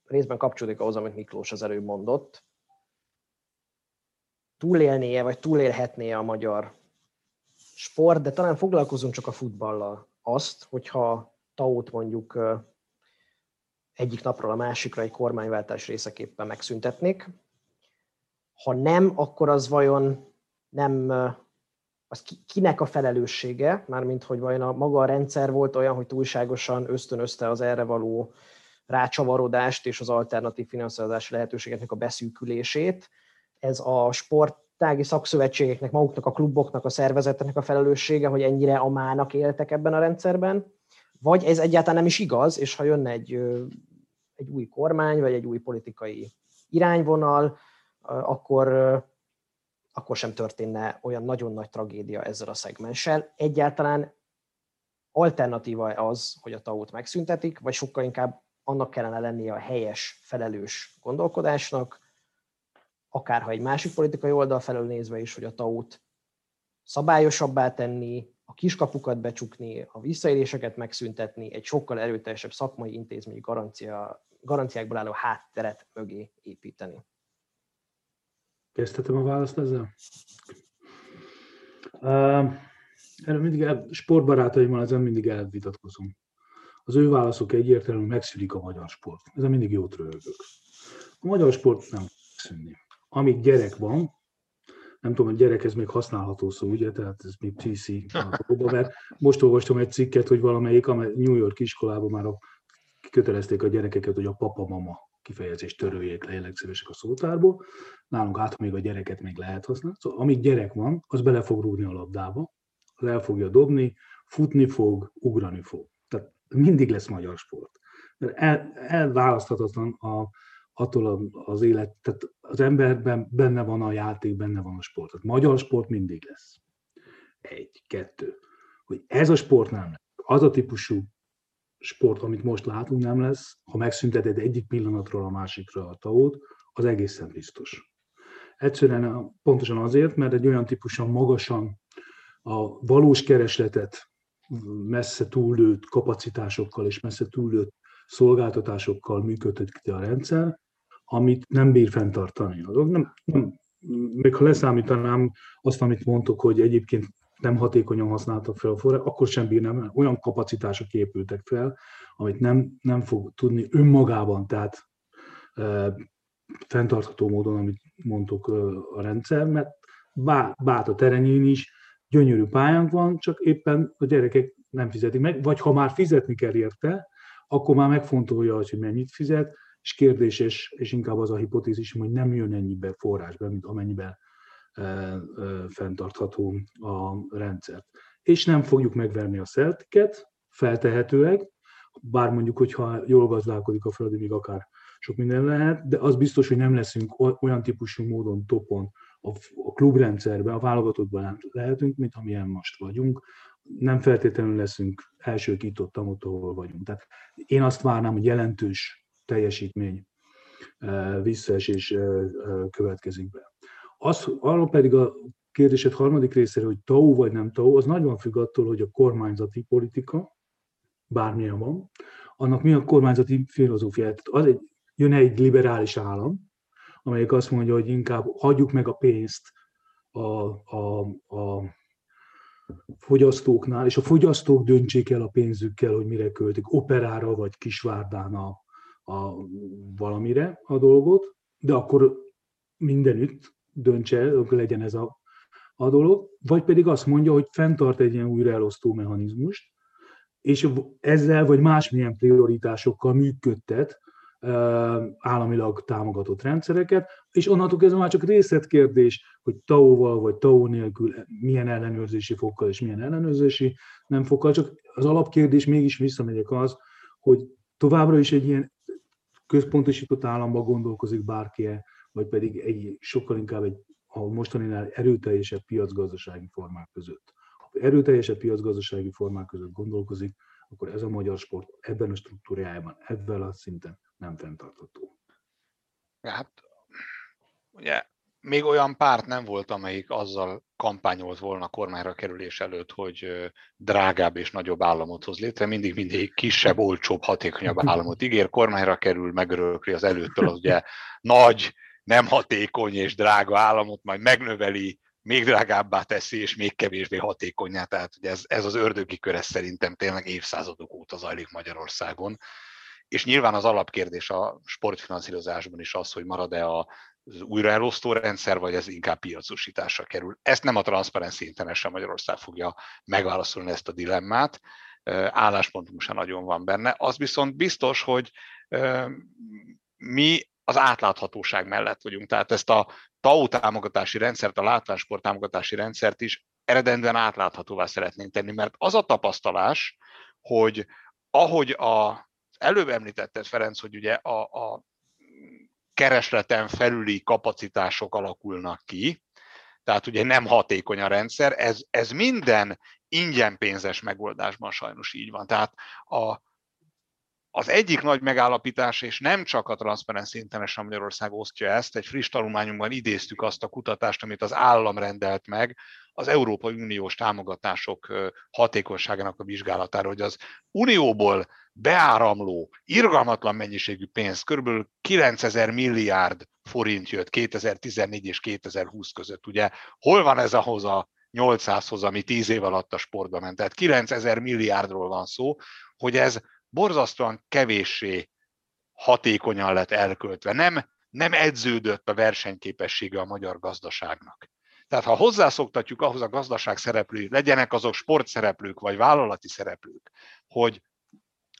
részben kapcsolódik ahhoz, amit Miklós az előbb mondott, túlélnie, vagy túlélhetné a magyar sport, de talán foglalkozunk csak a futballal. Azt, hogyha Taut mondjuk egyik napról a másikra egy kormányváltás részeképpen megszüntetnék. Ha nem, akkor az vajon nem, az kinek a felelőssége, mármint hogy vajon a maga a rendszer volt olyan, hogy túlságosan ösztönözte az erre való rácsavarodást és az alternatív finanszírozási lehetőségeknek a beszűkülését. Ez a sportági szakszövetségeknek, maguknak, a kluboknak, a szervezeteknek a felelőssége, hogy ennyire amának éltek ebben a rendszerben, vagy ez egyáltalán nem is igaz, és ha jönne egy, egy új kormány, vagy egy új politikai irányvonal, akkor, akkor sem történne olyan nagyon nagy tragédia ezzel a szegmenssel. Egyáltalán alternatíva az, hogy a tau megszüntetik, vagy sokkal inkább annak kellene lennie a helyes, felelős gondolkodásnak, akárha egy másik politikai oldal felől nézve is, hogy a tau szabályosabbá tenni, a kiskapukat becsukni, a visszaéléseket megszüntetni, egy sokkal erőteljesebb szakmai intézményi garancia, garanciákból álló hátteret mögé építeni. Kezdhetem a választ ezzel? Uh, erről mindig el, sportbarátaimmal ezen mindig elvitatkozom. Az ő válaszok egyértelműen megszűnik a magyar sport. Ezen mindig jót röhögök. A magyar sport nem szűnni. Amíg gyerek van, nem tudom, hogy gyerek ez még használható szó, ugye, tehát ez még PC, mert most olvastam egy cikket, hogy valamelyik New York iskolában már a, kötelezték a gyerekeket, hogy a papa-mama kifejezést töröljék le, szívesek a szótárból. Nálunk át még a gyereket még lehet használni. Szóval amíg gyerek van, az bele fog rúgni a labdába, az el fogja dobni, futni fog, ugrani fog. Tehát mindig lesz magyar sport. El, elválaszthatatlan a, attól az élet, tehát az emberben benne van a játék, benne van a sport. Tehát magyar sport mindig lesz. Egy, kettő. Hogy ez a sport nem lesz. Az a típusú sport, amit most látunk, nem lesz. Ha megszünteted egyik pillanatról a másikra a taót, az egészen biztos. Egyszerűen pontosan azért, mert egy olyan típusan magasan a valós keresletet messze túllőtt kapacitásokkal és messze túllőtt szolgáltatásokkal működteti a rendszer, amit nem bír fenntartani. Azok nem, nem, még ha leszámítanám azt, amit mondtuk, hogy egyébként nem hatékonyan használtak fel a forrás, akkor sem bírnám, olyan kapacitások épültek fel, amit nem, nem fog tudni önmagában, tehát e, fenntartható módon, amit mondtuk e, a rendszer, mert bár, bár a terenyén is gyönyörű pályánk van, csak éppen a gyerekek nem fizetik meg, vagy ha már fizetni kell érte, akkor már megfontolja, hogy mennyit fizet, és kérdéses, és inkább az a hipotézis, hogy nem jön ennyibe forrásba, mint amennyiben e, e, fenntartható a rendszer. És nem fogjuk megverni a szeltiket, feltehetőleg, bár mondjuk, hogyha jól gazdálkodik a Fradi, még akár sok minden lehet, de az biztos, hogy nem leszünk olyan típusú módon topon a klubrendszerben, a válogatottban lehetünk, mint amilyen most vagyunk. Nem feltétlenül leszünk első kiított ott, ahol vagyunk. Tehát én azt várnám, hogy jelentős teljesítmény visszaesés következik be. Az, arra pedig a kérdésed harmadik részére, hogy TAU vagy nem TAU, az nagyban függ attól, hogy a kormányzati politika, bármilyen van, annak mi a kormányzati filozófia. Az egy, jön egy liberális állam, amelyik azt mondja, hogy inkább hagyjuk meg a pénzt a, a, a fogyasztóknál, és a fogyasztók döntsék el a pénzükkel, hogy mire költik, operára vagy kisvárdán a, a valamire a dolgot, de akkor mindenütt döntse, akkor legyen ez a, a dolog, vagy pedig azt mondja, hogy fenntart egy ilyen újraelosztó mechanizmust, és ezzel vagy másmilyen prioritásokkal működtet államilag támogatott rendszereket, és onnantól kezdve már csak részletkérdés, hogy TAO-val vagy TAO nélkül milyen ellenőrzési fokkal és milyen ellenőrzési nem fokkal, csak az alapkérdés mégis visszamegyek az, hogy továbbra is egy ilyen központosított államba gondolkozik bárki vagy pedig egy sokkal inkább egy a mostaninál erőteljesebb piacgazdasági formák között. Ha erőteljesebb piacgazdasági formák között gondolkozik, akkor ez a magyar sport ebben a struktúrájában, ebben a szinten nem fenntartható. Hát, ugye még olyan párt nem volt, amelyik azzal kampányolt volna a kormányra kerülés előtt, hogy drágább és nagyobb államot hoz létre, mindig mindig kisebb, olcsóbb, hatékonyabb államot ígér, kormányra kerül, megörökli az előttől az ugye nagy, nem hatékony és drága államot, majd megnöveli, még drágábbá teszi, és még kevésbé hatékonyá. Tehát ugye ez, ez az ördögi kör, ez szerintem tényleg évszázadok óta zajlik Magyarországon és nyilván az alapkérdés a sportfinanszírozásban is az, hogy marad-e a az újraelosztó rendszer, vagy ez inkább piacosításra kerül. Ezt nem a Transparency International Magyarország fogja megválaszolni ezt a dilemmát, álláspontunk sem nagyon van benne. Az viszont biztos, hogy mi az átláthatóság mellett vagyunk. Tehát ezt a TAO támogatási rendszert, a látványsport támogatási rendszert is eredendően átláthatóvá szeretnénk tenni, mert az a tapasztalás, hogy ahogy a előbb említetted, Ferenc, hogy ugye a, a keresleten felüli kapacitások alakulnak ki, tehát ugye nem hatékony a rendszer, ez, ez minden ingyen pénzes megoldásban sajnos így van. Tehát a, az egyik nagy megállapítás, és nem csak a Transparency International Magyarország osztja ezt, egy friss tanulmányunkban idéztük azt a kutatást, amit az állam rendelt meg az Európai Uniós támogatások hatékonyságának a vizsgálatára, hogy az Unióból beáramló, irgalmatlan mennyiségű pénz, kb. 9000 milliárd forint jött 2014 és 2020 között. Ugye hol van ez ahhoz a 800-hoz, ami 10 év alatt a sportba ment? Tehát 9000 milliárdról van szó, hogy ez borzasztóan kevéssé hatékonyan lett elköltve. Nem, nem edződött a versenyképessége a magyar gazdaságnak. Tehát ha hozzászoktatjuk ahhoz a gazdaság szereplői, legyenek azok sportszereplők vagy vállalati szereplők, hogy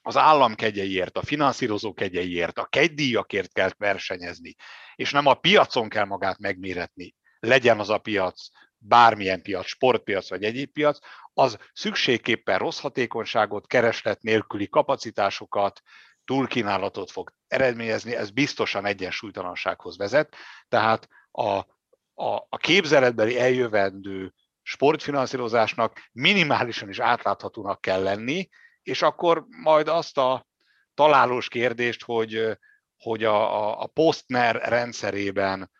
az állam kegyeiért, a finanszírozó kegyeiért, a kegydíjakért kell versenyezni, és nem a piacon kell magát megméretni, legyen az a piac bármilyen piac, sportpiac vagy egyéb piac, az szükségképpen rossz hatékonyságot, kereslet nélküli kapacitásokat, túlkínálatot fog eredményezni, ez biztosan egyensúlytalansághoz vezet, tehát a, a, a képzeletbeli eljövendő sportfinanszírozásnak minimálisan is átláthatónak kell lenni, és akkor majd azt a találós kérdést, hogy, hogy a, a, a Postner rendszerében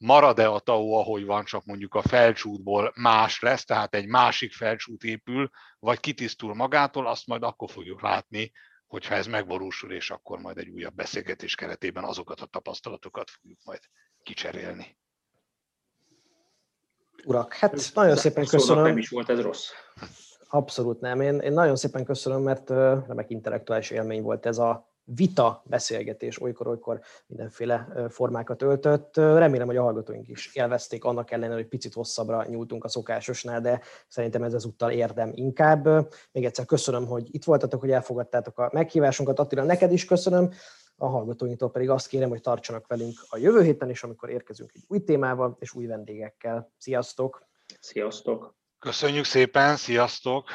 marad-e a TAO, ahogy van, csak mondjuk a felcsútból más lesz, tehát egy másik felcsút épül, vagy kitisztul magától, azt majd akkor fogjuk látni, hogyha ez megvalósul, és akkor majd egy újabb beszélgetés keretében azokat a tapasztalatokat fogjuk majd kicserélni. Urak, hát ez nagyon szépen köszönöm. Nem is volt ez rossz. Abszolút nem. Én, én nagyon szépen köszönöm, mert remek intellektuális élmény volt ez a vita beszélgetés olykor-olykor mindenféle formákat öltött. Remélem, hogy a hallgatóink is élvezték, annak ellenére, hogy picit hosszabbra nyúltunk a szokásosnál, de szerintem ez ezúttal érdem inkább. Még egyszer köszönöm, hogy itt voltatok, hogy elfogadtátok a meghívásunkat. Attila, neked is köszönöm. A hallgatóinktól pedig azt kérem, hogy tartsanak velünk a jövő héten is, amikor érkezünk egy új témával és új vendégekkel. Sziasztok! Sziasztok! Köszönjük szépen, sziasztok!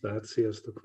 Tehát sziasztok!